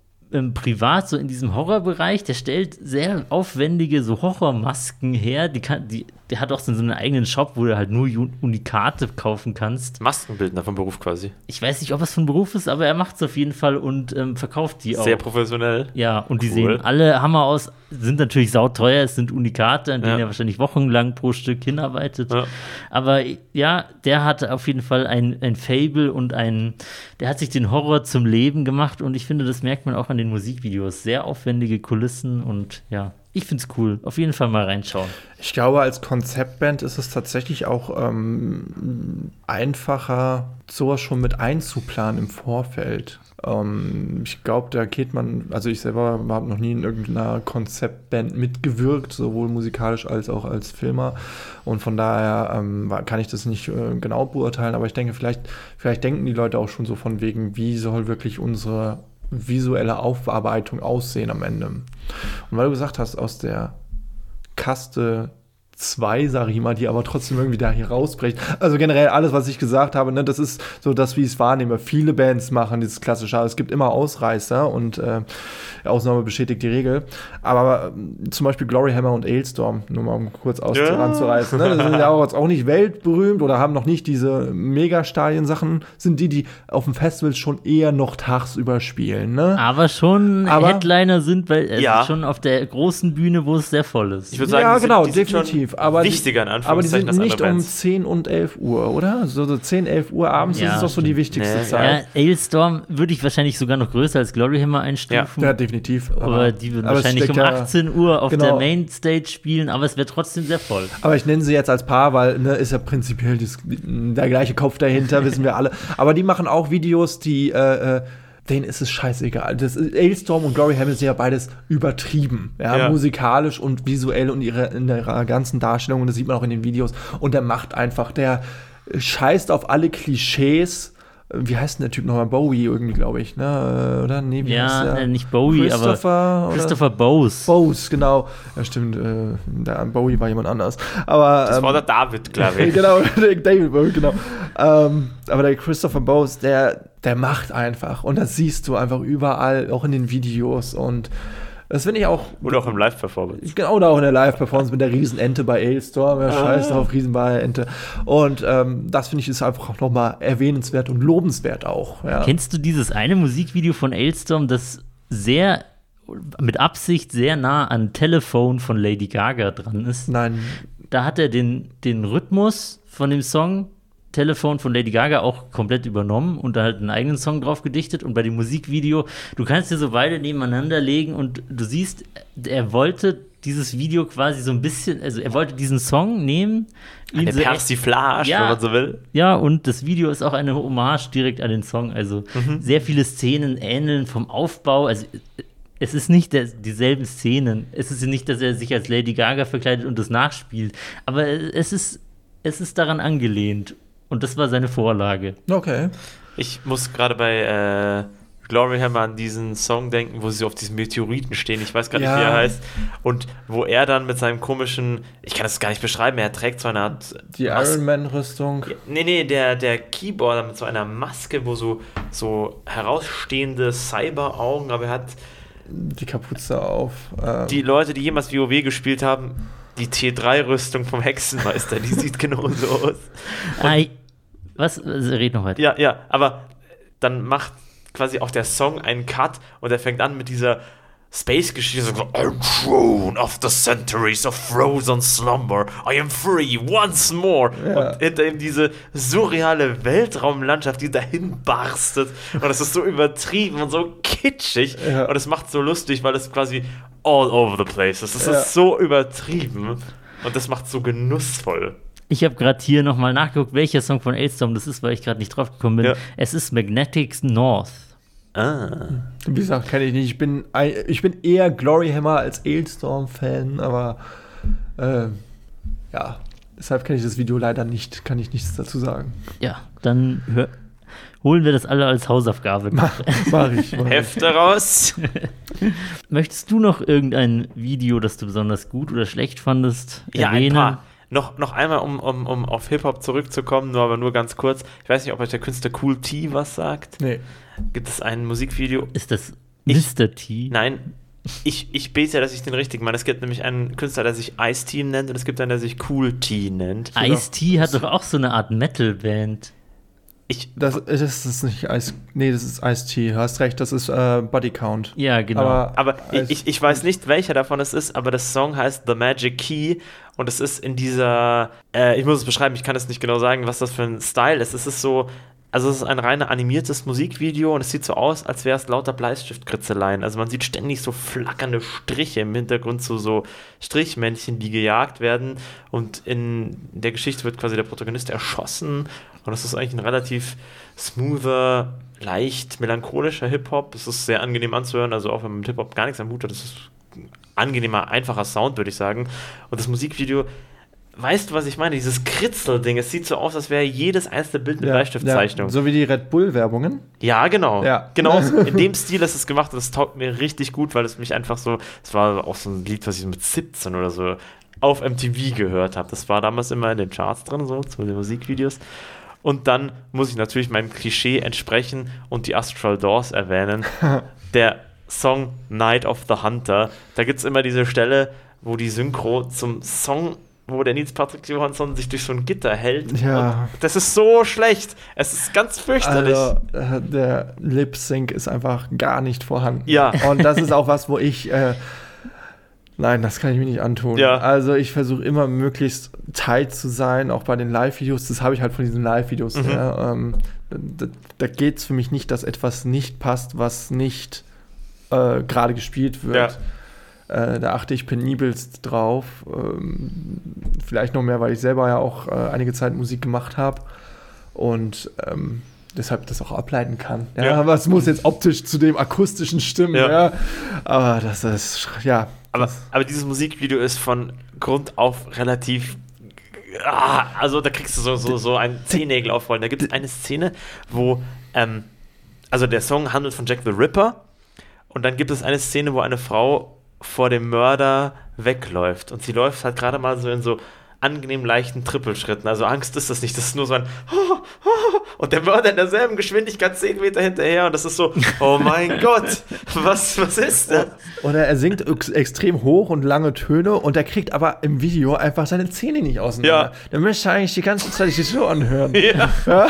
privat so in diesem Horrorbereich. Der stellt sehr aufwendige so Horrormasken her. Die kann, die, der hat auch so einen eigenen Shop, wo du halt nur Unikate kaufen kannst Maskenbildner vom Beruf quasi. ich weiß nicht, ob es von Beruf ist, aber er macht es auf jeden Fall und ähm, verkauft die auch. Sehr professionell. ja, und die Cool. sehen alle Hammer aus, sind natürlich sauteuer, es sind Unikate, an denen Ja. er wahrscheinlich wochenlang pro Stück hinarbeitet. Ja. Aber ja, der hatte auf jeden Fall ein, ein Fable und ein, der hat sich den Horror zum Leben gemacht und ich finde, das merkt man auch an den Musikvideos. Sehr aufwendige Kulissen und ja, ich finde es cool. Auf jeden Fall mal reinschauen. Ich glaube, als Konzeptband ist es tatsächlich auch ähm, einfacher, sowas schon mit einzuplanen im Vorfeld. Ähm, ich glaube, da geht man, also ich selber habe noch nie in irgendeiner Konzeptband mitgewirkt, sowohl musikalisch als auch als Filmer. Und von daher ähm, kann ich das nicht äh, genau beurteilen, aber ich denke, vielleicht, vielleicht denken die Leute auch schon so von wegen, wie soll wirklich unsere visuelle Aufarbeitung aussehen am Ende. Und weil du gesagt hast, aus der Kaste 2, sage ich mal, die aber trotzdem irgendwie da hier rausbricht. Also generell alles, was ich gesagt habe, ne, das ist so das, wie ich es wahrnehme. Viele Bands machen dieses klassische, es gibt immer Ausreißer und äh, Ausnahme bestätigt die Regel. Aber ähm, zum Beispiel Gloryhammer und Ailstorm, nur mal um kurz aus Ja. ranzureißen, ne, das sind ja auch, jetzt auch nicht weltberühmt oder haben noch nicht diese Megastadien-Sachen, sind die, die auf dem Festival schon eher noch tagsüber spielen. Ne? Aber schon Aber- Headliner sind, weil es Ja. schon auf der großen Bühne, wo es sehr voll ist. Ich würde sagen, ja, genau, definitiv. Aber wichtiger in die, aber die Anführungszeichen sind nicht um Bands. 10 und 11 Uhr, oder? So, so 10, 11 Uhr abends Ja, das ist doch so die wichtigste Nee, Ja, Zeit. Ailstorm würde ich wahrscheinlich sogar noch größer als Gloryhammer einstufen. Ja, definitiv. aber die würden aber wahrscheinlich um steckt ja- 18 Uhr auf genau. der Mainstage spielen, aber es wäre trotzdem sehr voll. Aber ich nenne sie jetzt als Paar, weil ne, ist ja prinzipiell das, der gleiche Kopf dahinter, wissen wir alle. Aber die machen auch Videos, die äh, äh, denen ist es scheißegal. Das ist, Ailstorm und Glory Hammer sind ja beides übertrieben. Ja, Ja. musikalisch und visuell und ihre, in ihrer ganzen Darstellung. Und das sieht man auch in den Videos. Und der macht einfach, der scheißt auf alle Klischees. Wie heißt denn der Typ nochmal? Bowie irgendwie, glaube ich, ne? Oder? Nee, wie heißt Ja, der? äh, nicht Bowie, aber Christopher, oder? Christopher Bose. Bose, genau. Ja, stimmt. Äh, Bowie war jemand anders. Aber, Das ähm, war der David, glaube ich. genau, David Bowie, genau. Ähm, aber der Christopher Bose, der, der macht einfach. Und das siehst du einfach überall, auch in den Videos. Und das finde ich auch. Und auch im Live-Performance. Genau, da auch in der Live-Performance mit der Riesenente bei Ailstorm. Ja, scheiß drauf, Riesenbalente. Und ähm, das finde ich ist einfach auch nochmal erwähnenswert und lobenswert auch. Ja. Kennst du dieses eine Musikvideo von Ailstorm, das sehr mit Absicht sehr nah an Telephone von Lady Gaga dran ist? Nein, Da hat er den, den Rhythmus von dem Song Telefon von Lady Gaga auch komplett übernommen und da halt einen eigenen Song drauf gedichtet. Und bei dem Musikvideo, du kannst dir so beide nebeneinander legen und du siehst, er wollte dieses Video quasi so ein bisschen, also er wollte diesen Song nehmen. Eine so- Persiflage, Ja. wenn man so will. ja, und das Video ist auch eine Hommage direkt an den Song. Also sehr viele Szenen ähneln vom Aufbau. Also es ist nicht der, dieselben Szenen. Es ist nicht, dass er sich als Lady Gaga verkleidet und das nachspielt. Aber es ist, es ist daran angelehnt. Und das war seine Vorlage. okay. Ich muss gerade bei äh, Glory Hammer an diesen Song denken, wo sie so auf diesen Meteoriten stehen. Ich weiß gar nicht, Ja. wie er heißt. Und wo er dann mit seinem komischen, ich kann das gar nicht beschreiben, er trägt so eine Art. Die Mas- Iron Man-Rüstung. Nee, nee, der, der Keyboarder mit so einer Maske, wo so, so herausstehende Cyber-Augen, aber er hat Die Kapuze auf. Ähm, die Leute, die jemals WoW gespielt haben, die T3-Rüstung vom Hexenmeister, die sieht genauso aus. Ei, was? Also, red noch weiter. Ja, ja, aber dann macht quasi auch der Song einen Cut und er fängt an mit dieser Space-Geschichte. So, I'm thrown of the centuries of frozen slumber. I am free once more. Ja. Und hinter ihm diese surreale Weltraumlandschaft, die dahin barstet. Und das ist so übertrieben und so kitschig. Ja. Und es macht so lustig, weil es quasi all over the place ist. Es Ja. ist so übertrieben. Und das macht so genussvoll. Ich habe gerade hier nochmal nachgeguckt, welcher Song von Ailstorm das ist, weil ich gerade nicht drauf gekommen bin. Ja. Es ist Magnetics North. Ah. Wie gesagt, kenne ich nicht. Ich bin, ich bin eher Glory Hammer als Ailstorm-Fan, aber äh, ja, deshalb kenne ich das Video leider nicht. Kann ich nichts dazu sagen. Ja, dann hör, holen wir das alle als Hausaufgabe. Mach ich. Mach ich. Hefte raus. Möchtest du noch irgendein Video, das du besonders gut oder schlecht fandest, Ja, ein erwähnen? paar. Noch, noch einmal, um, um, um auf Hip-Hop zurückzukommen, nur aber nur ganz kurz. Ich weiß nicht, ob euch der Künstler Cool T was sagt. Nee. Gibt es ein Musikvideo? Ist das Ich- Mr. T? Nein, ich, ich bete ja, dass ich den richtig meine. Es gibt nämlich einen Künstler, der sich Ice-T nennt und es gibt einen, der sich Cool T nennt. Ice-T hat doch auch so eine Art Metal-Band. Ich, Das, das ist nicht Ice. Nee, das ist Ice-T. Du hast recht, das ist äh, Body Count. Ja, genau. Aber, aber Ice- ich, ich weiß nicht, welcher davon es ist, aber das Song heißt The Magic Key und es ist in dieser, äh, ich muss es beschreiben, ich kann es nicht genau sagen, was das für ein Style ist. Es ist so, also es ist ein rein animiertes Musikvideo und es sieht so aus, als wäre es lauter Bleistiftkritzeleien. Also man sieht ständig so flackernde Striche im Hintergrund, so, so Strichmännchen, die gejagt werden und in der Geschichte wird quasi der Protagonist erschossen und das ist eigentlich ein relativ smoother, leicht melancholischer Hip-Hop. Es ist sehr angenehm anzuhören, also auch wenn man mit Hip-Hop gar nichts am Hut hat, das ist angenehmer, einfacher Sound, würde ich sagen. Und das Musikvideo, weißt du, was ich meine? Dieses Kritzel-Ding, es sieht so aus, als wäre jedes einzelne Bild eine Bleistiftzeichnung. Ja, so wie die Red Bull-Werbungen. Ja, genau. Ja. Genau, in dem Stil ist es gemacht und es taugt mir richtig gut, weil es mich einfach so, es war auch so ein Lied, was ich mit 17 oder so auf MTV gehört habe. Das war damals immer in den Charts drin, so zu den Musikvideos. Und dann muss ich natürlich meinem Klischee entsprechen und die Astral Doors erwähnen. Der Song Night of the Hunter, da gibt es immer diese Stelle, wo die Synchro zum Song, wo der Nils Patrick Johansson sich durch so ein Gitter hält. Ja. Das ist so schlecht. Es ist ganz fürchterlich. Also, äh, der Lip-Sync ist einfach gar nicht vorhanden. Ja. Und das ist auch was, wo ich. Äh, nein, das kann ich mir nicht antun. Ja. Also, ich versuche immer möglichst tight zu sein, auch bei den Live-Videos. Das habe ich halt von diesen Live-Videos. Mhm. Ja, ähm, da da geht es für mich nicht, dass etwas nicht passt, was nicht äh, gerade gespielt wird. Äh, da achte ich penibelst drauf. Ähm, vielleicht noch mehr, weil ich selber ja auch äh, einige Zeit Musik gemacht habe und ähm, deshalb das auch ableiten kann. Ja, Ja. aber es muss jetzt optisch zu dem akustischen stimmen. Ja. Ja. Aber das ist, ja. Aber, aber dieses Musikvideo ist von Grund auf relativ ah, also da kriegst du so, so, so ein Zehennägel aufrollen. Da gibt es eine Szene, wo, ähm, also der Song handelt von Jack the Ripper und dann gibt es eine Szene, wo eine Frau vor dem Mörder wegläuft. Und sie läuft halt gerade mal so in so angenehm leichten Trippelschritten. Also Angst ist das nicht. Das ist nur so ein und der Mörder in derselben Geschwindigkeit 10 Meter hinterher und das ist so, oh mein Gott, was, was ist das? Oder er singt ex extrem hoch und lange Töne und er kriegt aber im Video einfach seine Zähne nicht auseinander. Ja. Der möchte eigentlich die ganze Zeit sich so anhören. Ja. Aber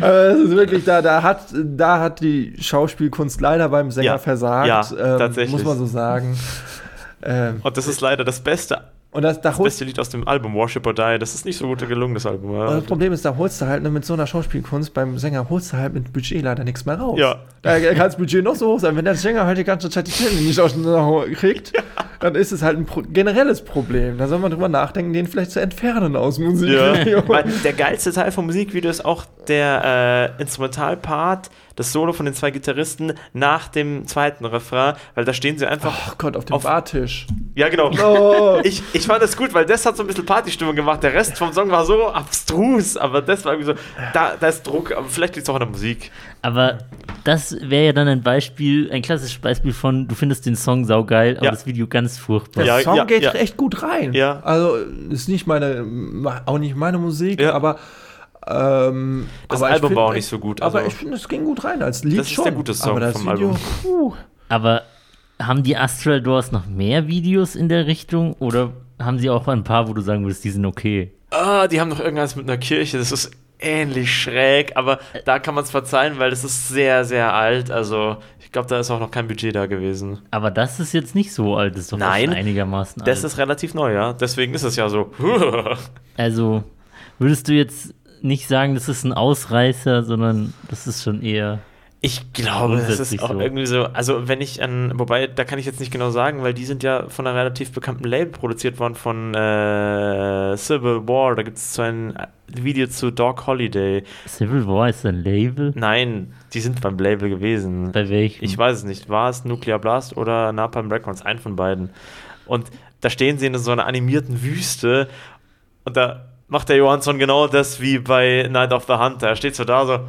es ist wirklich, da, da, hat, da hat die Schauspielkunst leider beim Sänger Ja. versagt. Ja, tatsächlich. Muss man so sagen. Ähm, Und das ist leider das beste, und das, da das beste Lied aus dem Album Worship or Die. Das ist nicht so gut gelungen, das Album. und das Problem ist, da holst du halt ne, mit so einer Schauspielkunst beim Sänger holst du halt mit Budget leider nichts mehr raus. Ja. Da kann das Budget noch so hoch sein. Wenn der Sänger halt die ganze Zeit die Zähne nicht auseinander kriegt, dann ist es halt ein pro generelles Problem. Da soll man drüber nachdenken, den vielleicht zu entfernen aus Musikvideo. Weil der geilste Teil vom Musikvideo ist auch der äh, Instrumentalpart, das Solo von den zwei Gitarristen nach dem zweiten Refrain, weil da stehen sie einfach. Oh Gott, auf dem Auf- Bartisch. Ja, genau. Oh. Ich, ich fand das gut, weil das hat so ein bisschen Partystimmung gemacht. Der Rest vom Song war so abstrus, aber das war irgendwie so, da, da ist Druck, aber vielleicht liegt es auch an der Musik. Aber das wäre ja dann ein Beispiel, ein klassisches Beispiel von, du findest den Song saugeil, aber Ja. das Video ganz furchtbar. Der Ja, Song ja, geht ja. echt gut rein. Ja. Also ist nicht meine, auch nicht meine Musik, Ja. aber ähm, Das aber Album find- war auch nicht so gut, aber also- ich finde, es ging gut rein als Lied Das ist schon. der gute Song aber das vom Video, Album. puh. Aber haben die Astral Doors noch mehr Videos in der Richtung oder haben sie auch ein paar, wo du sagen würdest, die sind okay? Ah, die haben noch irgendwas mit einer Kirche, das ist ähnlich schräg, aber da kann man es verzeihen, weil das ist sehr, sehr alt. Also, ich glaube, da ist auch noch kein Budget da gewesen. Aber das ist jetzt nicht so alt, das ist doch Nein, einigermaßen Das alt. ist relativ neu, ja. Deswegen ist es ja so. also würdest du jetzt nicht sagen, das ist ein Ausreißer, sondern das ist schon eher. Ich glaube, das ist auch so. irgendwie so. Also, wenn ich an. Wobei, da kann ich jetzt nicht genau sagen, weil die sind ja von einer relativ bekannten Label produziert worden, von äh, Civil War. Da gibt es so ein Video zu Dog Holiday. Civil War ist ein Label? Nein, die sind beim Label gewesen. Bei welchem? Ich weiß es nicht. War es Nuclear Blast oder Napalm Records? Ein von beiden. Und da stehen sie in so einer animierten Wüste und da macht der Johansson genau das wie bei Night of the Hunter. Er steht so da, so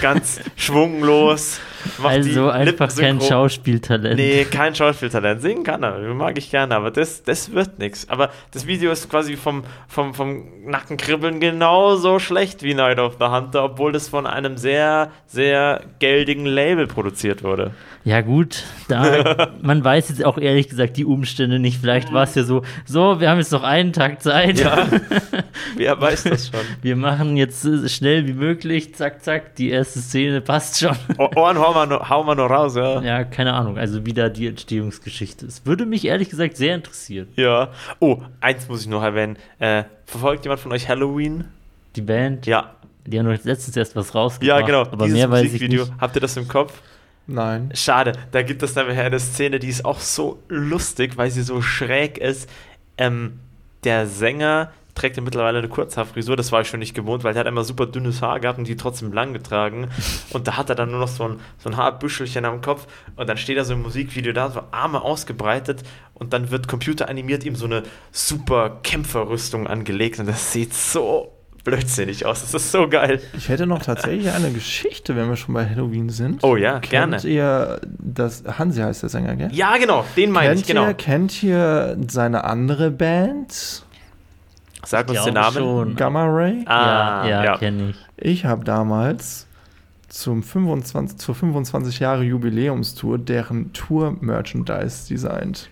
ganz schwunglos. Also einfach kein Schauspieltalent. Nee, kein Schauspieltalent. Singen kann er, mag ich gerne, aber das, das wird nichts. Aber das Video ist quasi vom, vom, vom Nackenkribbeln genauso schlecht wie Night of the Hunter, obwohl das von einem sehr, sehr geldigen Label produziert wurde. Ja, gut, da, man weiß jetzt auch ehrlich gesagt die Umstände nicht. Vielleicht war es ja so, so, wir haben jetzt noch einen Tag Zeit. Ja, wer weiß das schon. Wir machen jetzt äh, schnell wie möglich, zack, zack, die erste Szene passt schon. Ohren hauen wir nur, hauen wir nur raus, ja. Ja, keine Ahnung, also wie da die Entstehungsgeschichte ist. Würde mich ehrlich gesagt sehr interessieren. Ja. Oh, eins muss ich noch erwähnen. Äh, verfolgt jemand von euch Halloween? Die Band, Ja. die haben doch letztens erst was rausgebracht. Ja, genau. Aber Dieses mehr weiß ich nicht. Habt ihr das im Kopf? Nein. Schade, da gibt es nämlich eine Szene, die ist auch so lustig, weil sie so schräg ist. Ähm, der Sänger trägt ja mittlerweile eine Kurzhaarfrisur, das war ich schon nicht gewohnt, weil der hat immer super dünnes Haar gehabt und die trotzdem lang getragen. Und da hat er dann nur noch so ein, so ein Haarbüschelchen am Kopf und dann steht er so im Musikvideo da, so Arme ausgebreitet und dann wird computeranimiert ihm so eine super Kämpferrüstung angelegt und das sieht so blödsinnig aus. Das ist so geil. Ich hätte noch tatsächlich eine Geschichte, wenn wir schon bei Halloween sind. Oh ja, Kennt gerne. ihr, das, Hansi heißt der Sänger, gell? Ja, genau, den meine kennt, ich, genau. ihr, kennt ihr seine andere Band? Sag uns Ich den Namen. schon. Gamma Ray? Ah, ja, ja, ja. kenne ich. Ich habe damals zum 25, zur 25 Jahre Jubiläumstour deren Tour-Merchandise designt.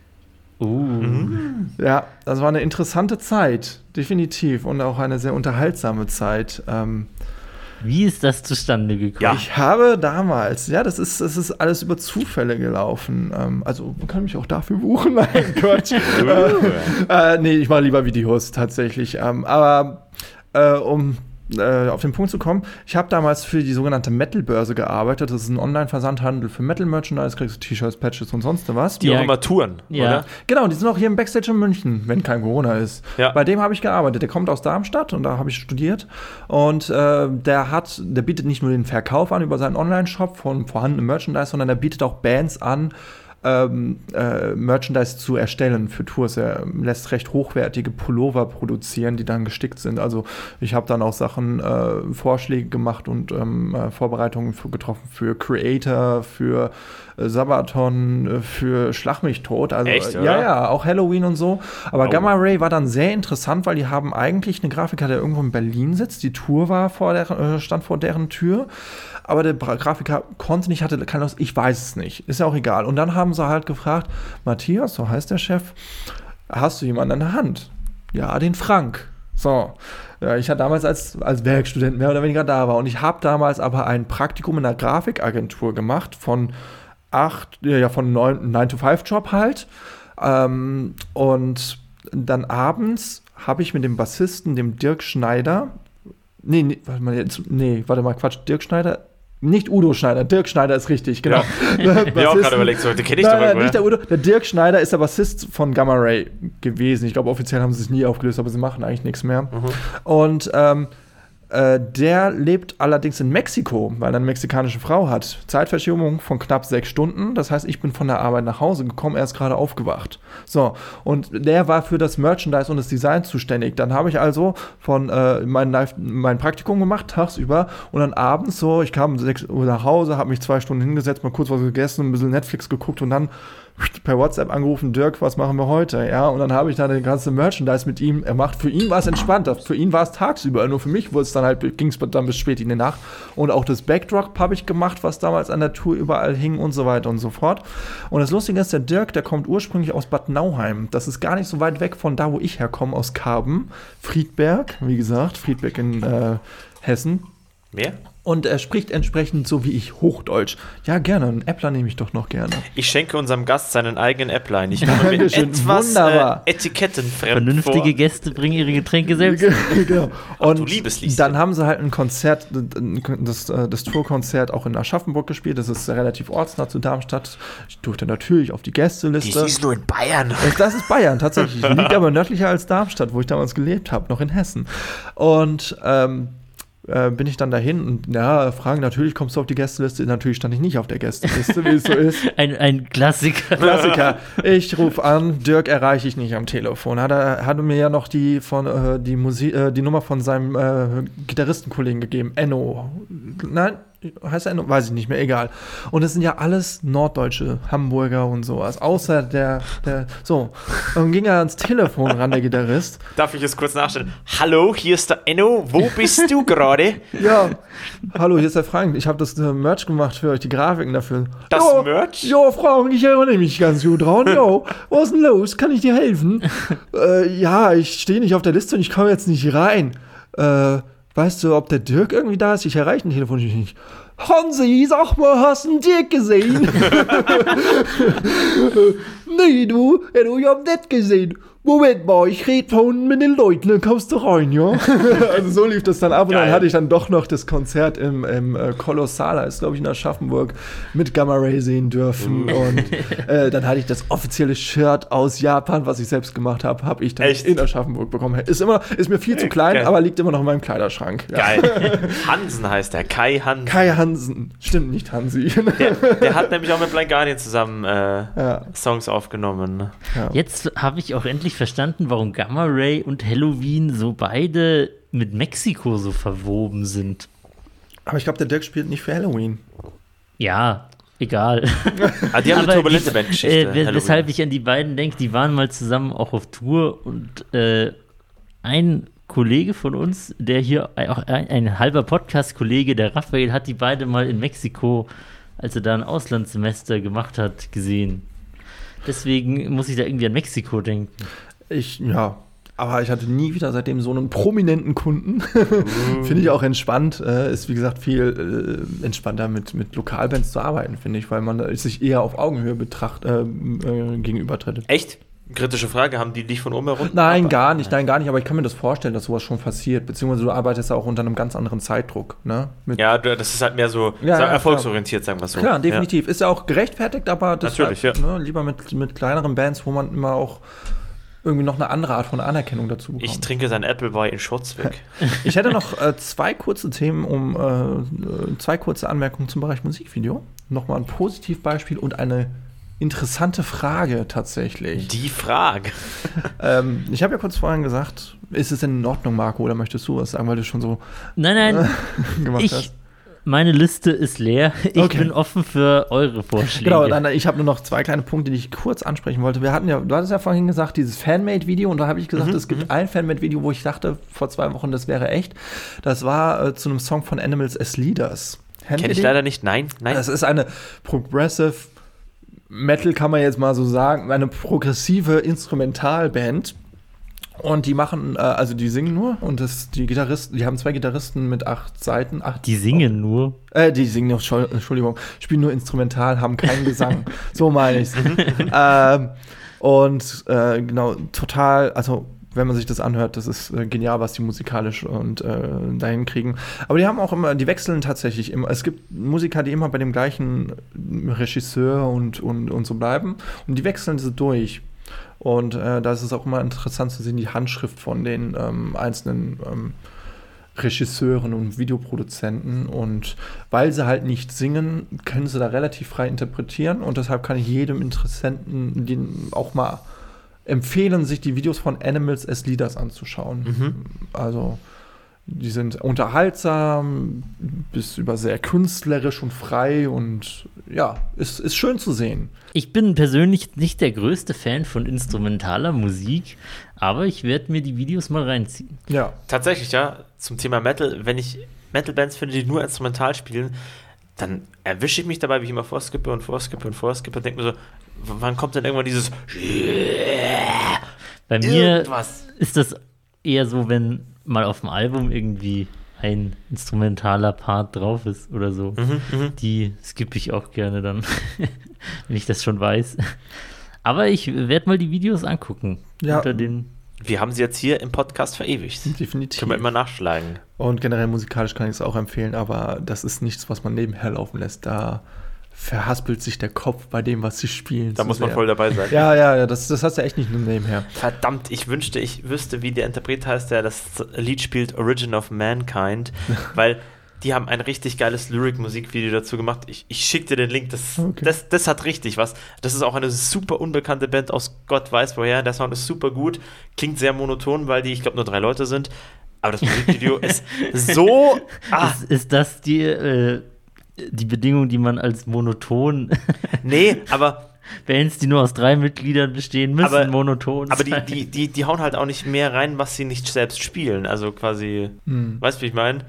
Uh, Mhm. Ja, das war eine interessante Zeit, definitiv. Und auch eine sehr unterhaltsame Zeit. Ähm, wie ist das zustande gekommen? Ja. Ich habe damals, ja, das ist, das ist alles über Zufälle gelaufen. Ähm, also man kann mich auch dafür buchen. Nein, Gott. äh, äh, nee, ich mache lieber Videos tatsächlich. Ähm, aber äh, um äh, auf den Punkt zu kommen, ich habe damals für die sogenannte Metal-Börse gearbeitet. Das ist ein Online-Versandhandel für Metal-Merchandise, kriegst du T-Shirts, Patches und sonst was. Die Ja. auch immer touren, Ja. oder? Genau, die sind auch hier im Backstage in München, wenn kein Corona ist. Ja. Bei dem habe ich gearbeitet. Der kommt aus Darmstadt und da habe ich studiert. Und äh, der hat, der bietet nicht nur den Verkauf an über seinen Online-Shop von vorhandenem Merchandise, sondern der bietet auch Bands an, ähm, äh, Merchandise zu erstellen für Tours. Er lässt recht hochwertige Pullover produzieren, die dann gestickt sind. Also ich habe dann auch Sachen, äh, Vorschläge gemacht und ähm, äh, Vorbereitungen für, getroffen für Creator, für Sabaton, äh, für Schlag mich tot. Also Echt, äh, ja, ja, auch Halloween und so. Aber Oh. Gamma Ray war dann sehr interessant, weil die haben eigentlich eine Grafiker, der irgendwo in Berlin sitzt. Die Tour war vor der, äh, stand vor deren Tür. Aber der Grafiker konnte nicht, hatte keine Lust, ich weiß es nicht. Ist ja auch egal. Und dann haben sie halt gefragt, Matthias, so heißt der Chef, hast du jemanden an der Hand? Ja, den Frank. So. Ja, ich hatte damals als, als Werkstudent mehr oder weniger da war. Und ich habe damals aber ein Praktikum in einer Grafikagentur gemacht von acht, ja, von neun, 9-to-5-Job halt. Ähm, und dann abends habe ich mit dem Bassisten, dem Dirk Schneider, nee, nee, warte mal, jetzt, nee, warte mal, Quatsch, Dirk Schneider, nicht Udo Schneider, Dirk Schneider ist richtig, genau. Ich habe auch gerade überlegt, so, den kenne ich Nein, doch nein, nicht der. Udo. Der Dirk Schneider ist der Bassist von Gamma Ray gewesen. Ich glaube, offiziell haben sie es nie aufgelöst, aber sie machen eigentlich nichts mehr. Mhm. Und ähm, äh, der lebt allerdings in Mexiko, weil er eine mexikanische Frau hat. Zeitverschiebung von knapp sechs Stunden. Das heißt, ich bin von der Arbeit nach Hause gekommen, er ist gerade aufgewacht. So, und der war für das Merchandise und das Design zuständig. Dann habe ich also von äh, mein, Live- mein Praktikum gemacht, tagsüber, und dann abends so, ich kam um 6 Uhr nach Hause, habe mich zwei Stunden hingesetzt, mal kurz was gegessen, ein bisschen Netflix geguckt und dann per WhatsApp angerufen, Dirk, was machen wir heute? Ja, und dann habe ich dann den ganzen Merchandise mit ihm gemacht. Für ihn war es entspannter, für ihn war es tagsüber, nur für mich wurde es dann halt, ging es dann bis spät in die Nacht. Und auch das Backdrop habe ich gemacht, was damals an der Tour überall hing und so weiter und so fort. Und das Lustige ist, der Dirk, der kommt ursprünglich aus Bad Nauheim. Das ist gar nicht so weit weg von da, wo ich herkomme, aus Karben. Friedberg, wie gesagt, Friedberg in äh, Hessen. Mehr? Und er spricht entsprechend so wie ich Hochdeutsch. Ja, gerne. Einen Äppler nehme ich doch noch gerne. Ich schenke unserem Gast seinen eigenen Appline. Ich komme mir etwas wunderbar. äh, etikettenfremd Vernünftige vor. Gäste bringen ihre Getränke selbst. genau. Ach, du Und liebes Lieschen. dann haben sie halt ein Konzert, das, äh, das Tourkonzert auch in Aschaffenburg gespielt. Das ist relativ ortsnah zu Darmstadt. Ich durfte natürlich auf die Gästeliste. Die ist nur in Bayern. Das- Das ist Bayern tatsächlich. Liegt aber nördlicher als Darmstadt, wo ich damals gelebt habe, noch in Hessen. Und ähm, äh, bin ich dann dahin und ja, fragen, natürlich kommst du auf die Gästeliste. Natürlich stand ich nicht auf der Gästeliste, wie es so ist. Ein, ein Klassiker. Klassiker. Ich rufe an, Dirk erreiche ich nicht am Telefon. Hat er hatte mir ja noch die von äh, die Musik, äh, die Nummer von seinem äh, Gitarristenkollegen gegeben, Enno. Nein, heißt er Enno? Weiß ich nicht mehr, egal. Und es sind ja alles Norddeutsche, Hamburger und sowas. Außer der, der so. Und dann ging er ans Telefon ran, der Gitarrist. Darf ich es kurz nachstellen? Hallo, hier ist der Enno. Wo bist du gerade? Ja, hallo, hier ist der Frank. Ich habe das äh, Merch gemacht für euch, die Grafiken dafür. Das Jo, Merch? Jo, Frank, ich erinnere mich ganz gut dran. Jo, was ist denn los? Kann ich dir helfen? äh, ja, ich stehe nicht auf der Liste und ich komme jetzt nicht rein. Äh, weißt du, ob der Dirk irgendwie da ist? Ich erreiche ihn telefonisch nicht. Hansi, sag mal, hast du einen Dirk gesehen? nee, du, ja, du, ich hab nicht gesehen. Moment mal, ich rede von mit den Leuten, dann kommst du rein, ja? also so lief das dann ab und dann Geil. hatte ich dann doch noch das Konzert im, im äh, Kolossala, ist glaube ich in Aschaffenburg, mit Gamma Ray sehen dürfen Uh. und äh, dann hatte ich das offizielle Shirt aus Japan, was ich selbst gemacht habe, habe ich dann Echt? in Aschaffenburg bekommen. Ist immer, ist mir viel zu klein, Geil. aber liegt immer noch in meinem Kleiderschrank. Ja. Geil. Hansen heißt der. Kai Hansen. Kai Hansen, stimmt nicht Hansi. Der, der hat nämlich auch mit Blind Guardian zusammen äh, ja, Songs aufgenommen. ja. Jetzt habe ich auch endlich verstanden, warum Gamma Ray und Halloween so beide mit Mexiko so verwoben sind. Aber ich glaube, der Dirk spielt nicht für Halloween. Ja, egal. Ah, die haben eine turbulente die- Bandgeschichte. Äh, weshalb ich an die beiden denke, die waren mal zusammen auch auf Tour und äh, ein Kollege von uns, der hier auch ein, ein halber Podcast-Kollege, der Raphael, hat die beide mal in Mexiko, als er da ein Auslandssemester gemacht hat, gesehen. Deswegen muss ich da irgendwie an Mexiko denken. Ich, ja. Aber ich hatte nie wieder seitdem so einen prominenten Kunden. Finde ich auch entspannt. Äh, ist, wie gesagt, viel äh, entspannter mit, mit Lokalbands zu arbeiten, finde ich, weil man sich eher auf Augenhöhe betracht, äh, äh, gegenübertritt. Echt? Kritische Frage, haben die dich von oben herunter? Nein, gar nicht, nein, gar nicht. Aber ich kann mir das vorstellen, dass sowas schon passiert. Beziehungsweise du arbeitest ja auch unter einem ganz anderen Zeitdruck. Ne? Mit Ja, das ist halt mehr so Ja, erfolgsorientiert, sagen wir es so. Klar, definitiv. Ist ja auch gerechtfertigt, aber das Natürlich, halt, ja. ne, lieber mit, mit kleineren Bands, wo man immer auch irgendwie noch eine andere Art von Anerkennung dazu bekommt. Ich trinke sein Appleboy in Shots weg. Ich hätte noch äh, zwei kurze Themen, um äh, äh, zwei kurze Anmerkungen zum Bereich Musikvideo. Nochmal ein Positivbeispiel und eine interessante Frage tatsächlich. Die Frage. Ähm, ich habe ja kurz vorhin gesagt, ist es denn in Ordnung, Marco, oder möchtest du was sagen, weil du schon so Nein, nein, gemacht ich, hast? meine Liste ist leer. Ich Okay. bin offen für eure Vorschläge. Genau, dann, ich habe nur noch zwei kleine Punkte, die ich kurz ansprechen wollte. Wir hatten ja, du hattest ja vorhin gesagt, dieses Fanmade-Video, und da habe ich gesagt, es gibt ein Fanmade-Video, wo ich dachte vor zwei Wochen, das wäre echt. Das war äh, zu einem Song von Animals as Leaders. Kennt Kenne ich leider nicht. Nein, nein. Das ist eine Progressive Metal, kann man jetzt mal so sagen, eine progressive Instrumentalband. Und die machen, äh, also die singen nur und das, die Gitarristen, die haben zwei Gitarristen mit acht Seiten, acht Die singen nur. äh, die singen nur, Entschuld- Entschuldigung, spielen nur instrumental, haben keinen Gesang. so meine ich's. ähm, und äh, genau, total, also wenn man sich das anhört, das ist äh, genial, was die musikalisch und äh, dahin kriegen. Aber die haben auch immer, die wechseln tatsächlich immer. Es gibt Musiker, die immer bei dem gleichen Regisseur und, und, und so bleiben. Und die wechseln so durch. Und äh, da ist es auch immer interessant zu sehen, die Handschrift von den ähm, einzelnen ähm, Regisseuren und Videoproduzenten. Und weil sie halt nicht singen, können sie da relativ frei interpretieren. Und deshalb kann ich jedem Interessenten den auch mal empfehlen, sich die Videos von Animals as Leaders anzuschauen. Mhm. Also die sind unterhaltsam, bis über sehr künstlerisch und frei und ja, ist, ist schön zu sehen. Ich bin persönlich nicht der größte Fan von instrumentaler Musik, aber ich werde mir die Videos mal reinziehen. Ja. Tatsächlich, ja, zum Thema Metal, wenn ich Metal-Bands finde, die nur instrumental spielen, dann erwische ich mich dabei, wie ich immer vorskippe und vorskippe und vorskippe und denke mir so, w- wann kommt denn irgendwann dieses Bei mir irgendwas? ist das eher so, wenn mal auf dem Album irgendwie ein instrumentaler Part drauf ist oder so. Mhm, mhm. Die skippe ich auch gerne dann, wenn ich das schon weiß. Aber ich werde mal die Videos angucken. Ja. Unter den Wir haben sie jetzt hier im Podcast verewigt. Definitiv. Können wir immer nachschlagen. Und generell musikalisch kann ich es auch empfehlen, aber das ist nichts, was man nebenher laufen lässt. Da verhaspelt sich der Kopf bei dem, was sie spielen. Da muss man sehr. voll dabei sein. Ja, ja, ja, das, das hast du echt nicht nur nebenher. Verdammt, ich wünschte, ich wüsste, wie der Interpret heißt, der das Lied spielt, Origin of Mankind, weil die haben ein richtig geiles Lyric-Musikvideo dazu gemacht. Ich, ich schicke dir den Link, das, Okay. das, das hat richtig was. Das ist auch eine super unbekannte Band aus Gott weiß woher. Der Sound ist super gut, klingt sehr monoton, weil die, ich glaube, nur drei Leute sind. Aber das Musikvideo ist so. Ah, Ist, ist das die, äh, die Bedingung, die man als monoton nee, aber Bands, die nur aus drei Mitgliedern bestehen, müssen Aber- monoton Aber die, sein. die, die, die hauen halt auch nicht mehr rein, was sie nicht selbst spielen. Also quasi, Hm. weißt du, wie ich meine?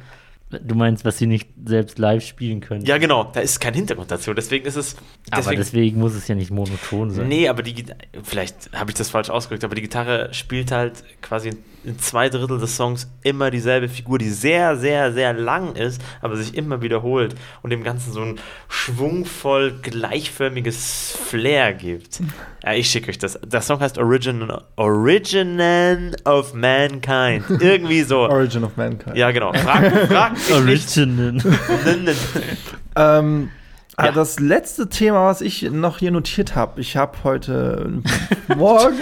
Du meinst, was sie nicht selbst live spielen können. Ja, genau, da ist kein Hintergrund dazu. Deswegen ist es. aber Deswegen, deswegen muss es ja nicht monoton sein. nee, aber die vielleicht habe ich das falsch ausgedrückt, aber die Gitarre spielt halt quasi in zwei Drittel des Songs immer dieselbe Figur, die sehr, sehr, sehr lang ist, aber sich immer wiederholt und dem Ganzen so ein schwungvoll gleichförmiges Flair gibt. Ja, ich schicke euch das. Der Song heißt Origin, Origin of Mankind. Irgendwie so. Origin of Mankind. Ja, genau. Frag, frag mich nicht. Original. Ähm, Ja. Das letzte Thema, was ich noch hier notiert habe, ich habe heute morgen.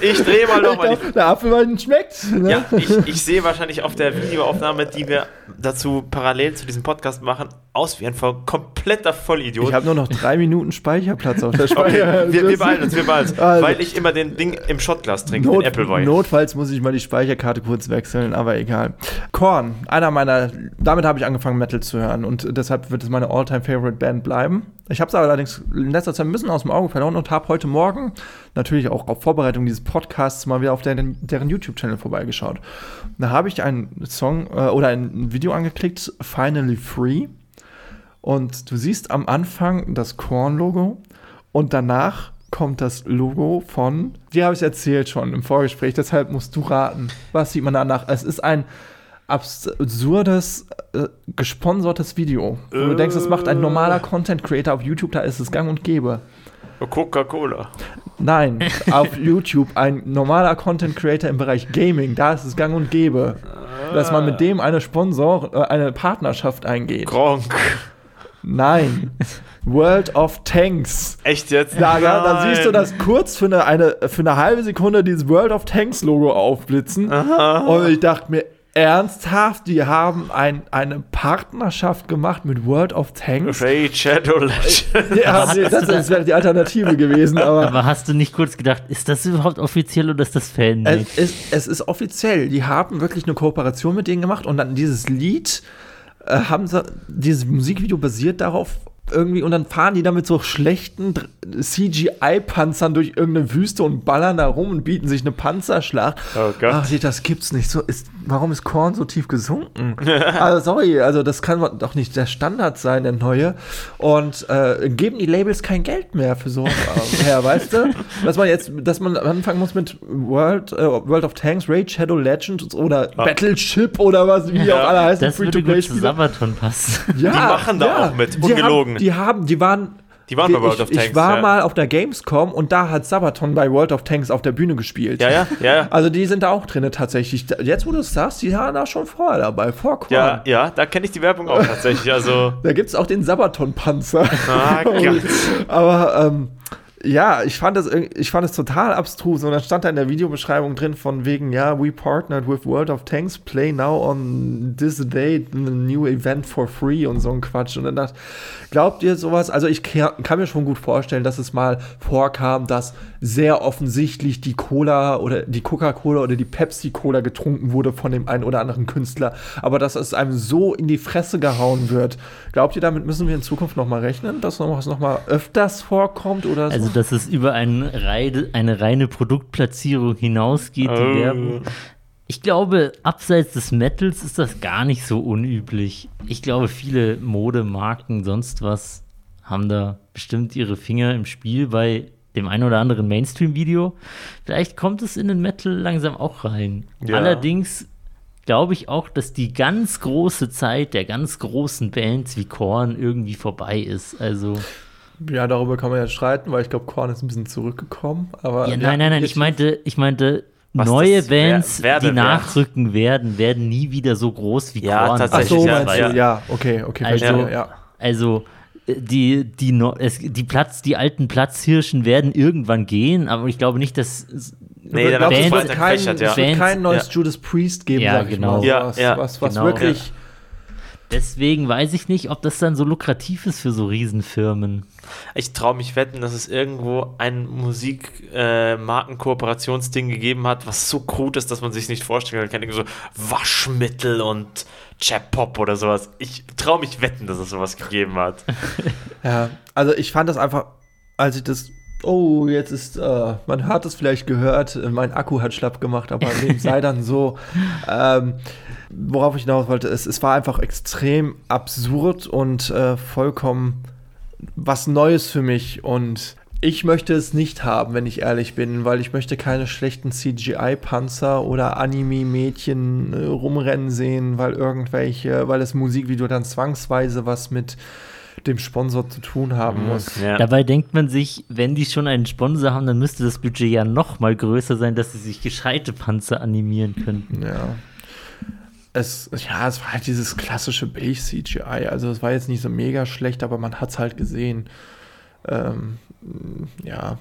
Ich drehe mal nochmal der Apfelwein schmeckt. Ne? Ja, ich, ich sehe wahrscheinlich auf der Videoaufnahme, die wir dazu parallel zu diesem Podcast machen, aus wie ein voll, kompletter Vollidiot. Ich habe nur noch drei Minuten Speicherplatz auf der okay, Speicher. wir, wir beeilen uns, wir beeilen uns, Also- weil ich immer den Ding im Shotglas trinke, Not, den Appleboy. notfalls muss ich mal die Speicherkarte kurz wechseln, aber egal. Korn, einer meiner, damit habe ich angefangen Metal zu hören und deshalb wird es meine All-Time Favorite Band bleiben. Ich habe es allerdings in letzter Zeit ein bisschen aus dem Auge verloren und habe heute Morgen natürlich auch auf Vorbereitung dieses Podcasts mal wieder auf deren, deren YouTube-Channel vorbeigeschaut. Da habe ich einen Song äh, oder ein Video angeklickt, Finally Free. Und du siehst am Anfang das Korn-Logo und danach kommt das Logo von, dir habe ich erzählt schon im Vorgespräch, deshalb musst du raten. Was sieht man danach? Es ist ein absurdes, äh, gesponsertes Video. Wo du denkst, das macht ein normaler Content Creator auf YouTube, da ist es gang und gäbe. Coca-Cola. Nein, auf YouTube ein normaler Content Creator im Bereich Gaming, da ist es gang und gäbe, dass man mit dem eine Sponsor, äh, eine Partnerschaft eingeht. Gronk. Nein. World of Tanks. Echt jetzt? Da, da, siehst du das kurz für eine, eine, für eine halbe Sekunde dieses World of Tanks Logo aufblitzen. Aha. Und ich dachte mir, Ernsthaft? Die haben ein, eine Partnerschaft gemacht mit World of Tanks? Raid Shadow Legends. Ja, nee, das, das wäre die Alternative gewesen, aber. Aber hast du nicht kurz gedacht, ist das überhaupt offiziell oder ist das Fanmade? Es ist, es ist offiziell. Die haben wirklich eine Kooperation mit denen gemacht und dann dieses Lied äh, haben sie, dieses Musikvideo basiert darauf irgendwie und dann fahren die da mit so schlechten CGI-Panzern durch irgendeine Wüste und ballern da rum und bieten sich eine Panzerschlacht. Oh Gott. Ach, das gibt's nicht. So ist, warum ist Korn so tief gesunken? also, sorry, also das kann doch nicht der Standard sein, der neue. Und äh, geben die Labels kein Geld mehr für so her, weißt du? Dass man jetzt, dass man anfangen muss mit World, äh, World of Tanks, Raid Shadow Legends oder Battleship oder was, wie die auch alle heißen, das würde gut zu Sabaton passen. Ja, Die machen da ja. auch mit, Die ungelogen. Die haben, die waren. Die waren bei World ich, of Tanks, Ich war ja. mal auf der Gamescom und da hat Sabaton bei World of Tanks auf der Bühne gespielt. Ja, ja, ja, ja. Also die sind da auch drin tatsächlich. Jetzt, wo du es sagst, die waren da schon vorher dabei, vor Korn. Ja, ja, da kenne ich die Werbung auch tatsächlich. Also, Da gibt es auch den Sabaton-Panzer. ah, Gott. Aber ähm, ja, ich fand, das, ich fand es total abstrus. Und dann stand da in der Videobeschreibung drin von wegen, ja, we partnered with World of Tanks, play now on this date, a new event for free und so ein Quatsch. Und dann dachte glaubt ihr sowas? Also ich ka- kann mir schon gut vorstellen, dass es mal vorkam, dass sehr offensichtlich die Cola oder die Coca-Cola oder die Pepsi-Cola getrunken wurde von dem einen oder anderen Künstler. Aber dass es einem so in die Fresse gehauen wird. Glaubt ihr, damit müssen wir in Zukunft noch mal rechnen, dass noch was noch mal öfters vorkommt oder so? Also, dass es über eine reine, eine reine Produktplatzierung hinausgeht, die Oh. Werbung. Ich glaube, abseits des Metals ist das gar nicht so unüblich. Ich glaube, viele Modemarken, sonst was, haben da bestimmt ihre Finger im Spiel bei dem einen oder anderen Mainstream-Video. Vielleicht kommt es in den Metal langsam auch rein. Ja. Allerdings glaube ich auch, dass die ganz große Zeit der ganz großen Bands wie Korn irgendwie vorbei ist. Also. ja, darüber kann man ja streiten, weil ich glaube, Korn ist ein bisschen zurückgekommen. Aber Ja, nein, nein, nein, ich meinte, ich meinte, Was neue Bands, werde die nachrücken werden, werden nie wieder so groß wie Ja, Korn. Ach tatsächlich, so, ja, meinst ja. du? Ja, okay, okay, Also- ja. Also die, die, es, die Platz, die alten Platzhirschen werden irgendwann gehen, aber ich glaube nicht, dass Nee, da Glaubst du, wird es Bands- wird kein, ja. es wird kein Bands- neues ja. Judas Priest geben, Ja, sag ich genau. mal. Ja, was, ja, was, was genau. wirklich. Deswegen weiß ich nicht, ob das dann so lukrativ ist für so Riesenfirmen. Ich traue mich wetten, dass es irgendwo ein Musik-Marken-Kooperationsding gegeben hat, was so krut ist, dass man sich nicht vorstellen kann. Irgendwie so Waschmittel und Chap-Pop oder sowas. Ich traue mich wetten, dass es sowas gegeben hat. Ja, also ich fand das einfach, als ich das. Oh, jetzt ist, äh, man hat es vielleicht gehört, äh, mein Akku hat schlapp gemacht, aber dem sei dann so. Ähm, worauf ich hinaus wollte, es, es war einfach extrem absurd und äh, vollkommen was Neues für mich. Und ich möchte es nicht haben, wenn ich ehrlich bin, weil ich möchte keine schlechten CGI-Panzer oder Anime-Mädchen äh, rumrennen sehen, weil irgendwelche, weil das Musikvideo dann zwangsweise was mit dem Sponsor zu tun haben muss. Ja. Dabei denkt man sich, wenn die schon einen Sponsor haben, dann müsste das Budget ja noch mal größer sein, dass sie sich gescheite Panzer animieren könnten. Ja. Es, ja, es war halt dieses klassische Billig-CGI. Also es war jetzt nicht so mega schlecht, aber man hat es halt gesehen. Ähm, ja.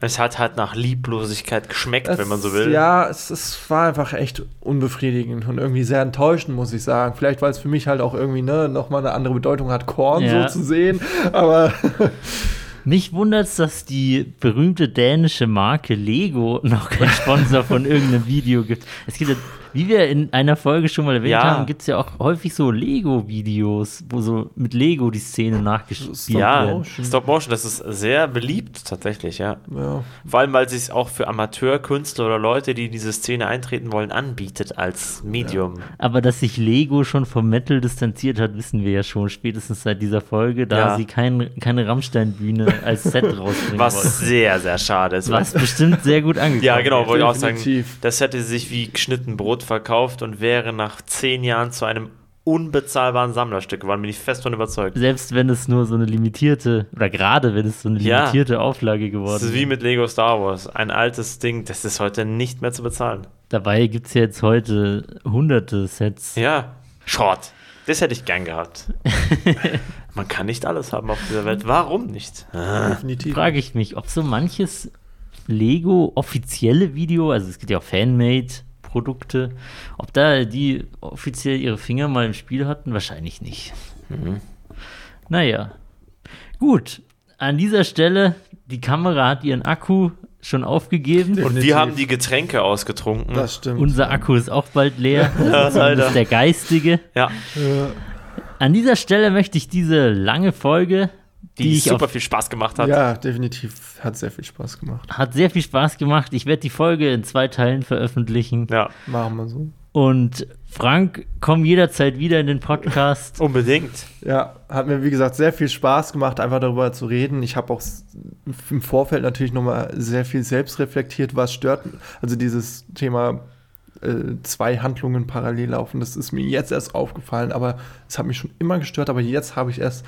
Es hat halt nach Lieblosigkeit geschmeckt, Es, wenn man so will. Ja, es, es war einfach echt unbefriedigend und irgendwie sehr enttäuschend, muss ich sagen. Vielleicht, weil es für mich halt auch irgendwie ne, nochmal eine andere Bedeutung hat, Korn Ja. so zu sehen. Aber Mich wundert es, dass die berühmte dänische Marke Lego noch kein Sponsor von irgendeinem Video gibt. Es gibt ja, wie wir in einer Folge schon mal erwähnt Ja. haben, gibt es ja auch häufig so Lego-Videos, wo so mit Lego die Szene nachgespielt Stop Ja. Motion. Stop Motion, das ist sehr beliebt tatsächlich, ja. ja, Vor allem, weil es sich auch für Amateurkünstler oder Leute, die in diese Szene eintreten wollen, anbietet als Medium. Aber dass sich Lego schon vom Metal distanziert hat, wissen wir ja schon, spätestens seit dieser Folge, da Ja. sie kein, keine Rammstein-Bühne als Set rausbringen Was wollten. sehr, sehr schade ist. Was bestimmt sehr gut angekommen Ja, genau, wollte ich auch sagen. Das hätte sich wie geschnitten Brot verkauft und wäre nach zehn Jahren zu einem unbezahlbaren Sammlerstück geworden, bin ich fest von überzeugt. Selbst wenn es nur so eine limitierte, oder gerade wenn es so eine Ja. limitierte Auflage geworden Das ist wie mit Lego Star Wars. Ein altes Ding, das ist heute nicht mehr zu bezahlen. Dabei gibt es ja jetzt heute hunderte Sets. Ja, Schrott. Das hätte ich gern gehabt. Man kann nicht alles haben auf dieser Welt. Warum nicht? definitiv. Frage ich mich, ob so manches Lego offizielle Video, also es gibt ja auch Fanmade, Produkte. Ob da die offiziell ihre Finger mal im Spiel hatten? Wahrscheinlich nicht. Mhm. Naja. Gut. An dieser Stelle, die Kamera hat ihren Akku schon aufgegeben. Und Definitiv. wir haben die Getränke ausgetrunken. Das stimmt. Unser Akku ist auch bald leer. Ja, ist der geistige. ja, Ja. An dieser Stelle möchte ich diese lange Folge, die, die, ich super viel Spaß gemacht hat. ja, definitiv. Hat sehr viel Spaß gemacht. hat sehr viel Spaß gemacht. Ich werde die Folge in zwei Teilen veröffentlichen. Ja, Machen wir so. Und Frank, komm jederzeit wieder in den Podcast. unbedingt. Ja, hat mir wie gesagt sehr viel Spaß gemacht, einfach darüber zu reden. Ich habe auch im Vorfeld natürlich nochmal sehr viel selbst reflektiert, was stört. Also dieses Thema äh, zwei Handlungen parallel laufen, das ist mir jetzt erst aufgefallen, aber es hat mich schon immer gestört, aber jetzt habe ich erst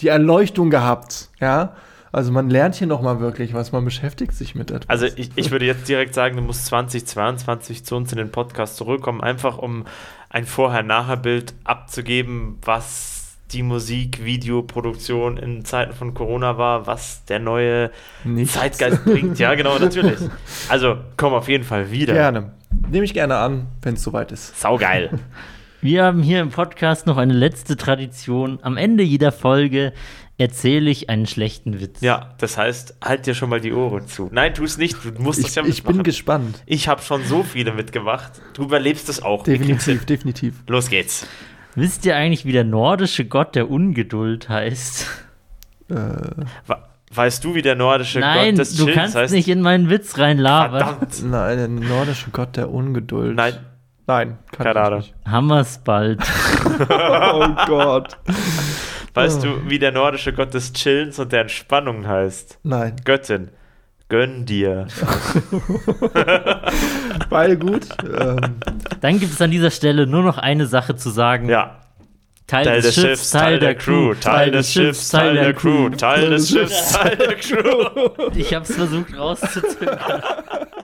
die Erleuchtung gehabt. Ja, also man lernt hier nochmal wirklich was, man beschäftigt sich mit etwas. Also ich, ich würde jetzt direkt sagen, du musst 2022 zu uns in den Podcast zurückkommen, einfach um ein Vorher-Nachher-Bild abzugeben, was die Musik, Videoproduktion in Zeiten von Corona war, was der neue Nichts. Zeitgeist bringt. Ja, genau, natürlich. Also komm auf jeden Fall wieder. Gerne. Nehme ich gerne an, wenn es soweit ist. Saugeil. Wir haben hier im Podcast noch eine letzte Tradition. Am Ende jeder Folge erzähle ich einen schlechten Witz. Ja, das heißt, halt dir schon mal die Ohren zu. Nein, tu es nicht, du musst es Ich, ja ich bin mitmachen. gespannt. Ich habe schon so viele mitgemacht. Du überlebst es auch. Definitiv, definitiv. Los geht's. Wisst ihr eigentlich, wie der nordische Gott der Ungeduld heißt? Äh, We- Weißt du, wie der nordische Nein, Gott des du Chills kannst heißt? nicht in meinen Witz reinlabern. Verdammt. nein, der nordische Gott der Ungeduld. Nein, Nein, kann Keine ich Ahnung. nicht. Hammersbald. Oh Gott. weißt Oh. du, wie der nordische Gott des Chillens und der Entspannung heißt? Nein. Göttin. Gönn dir. Beide gut. ähm, Dann gibt es an dieser Stelle nur noch eine Sache zu sagen. Ja. Teil, Teil des Schiffs, Teil der Crew, Teil des Schiffs, Teil der Crew, Teil des Schiffs, Teil der Crew. Ich habe es versucht rauszuzögern.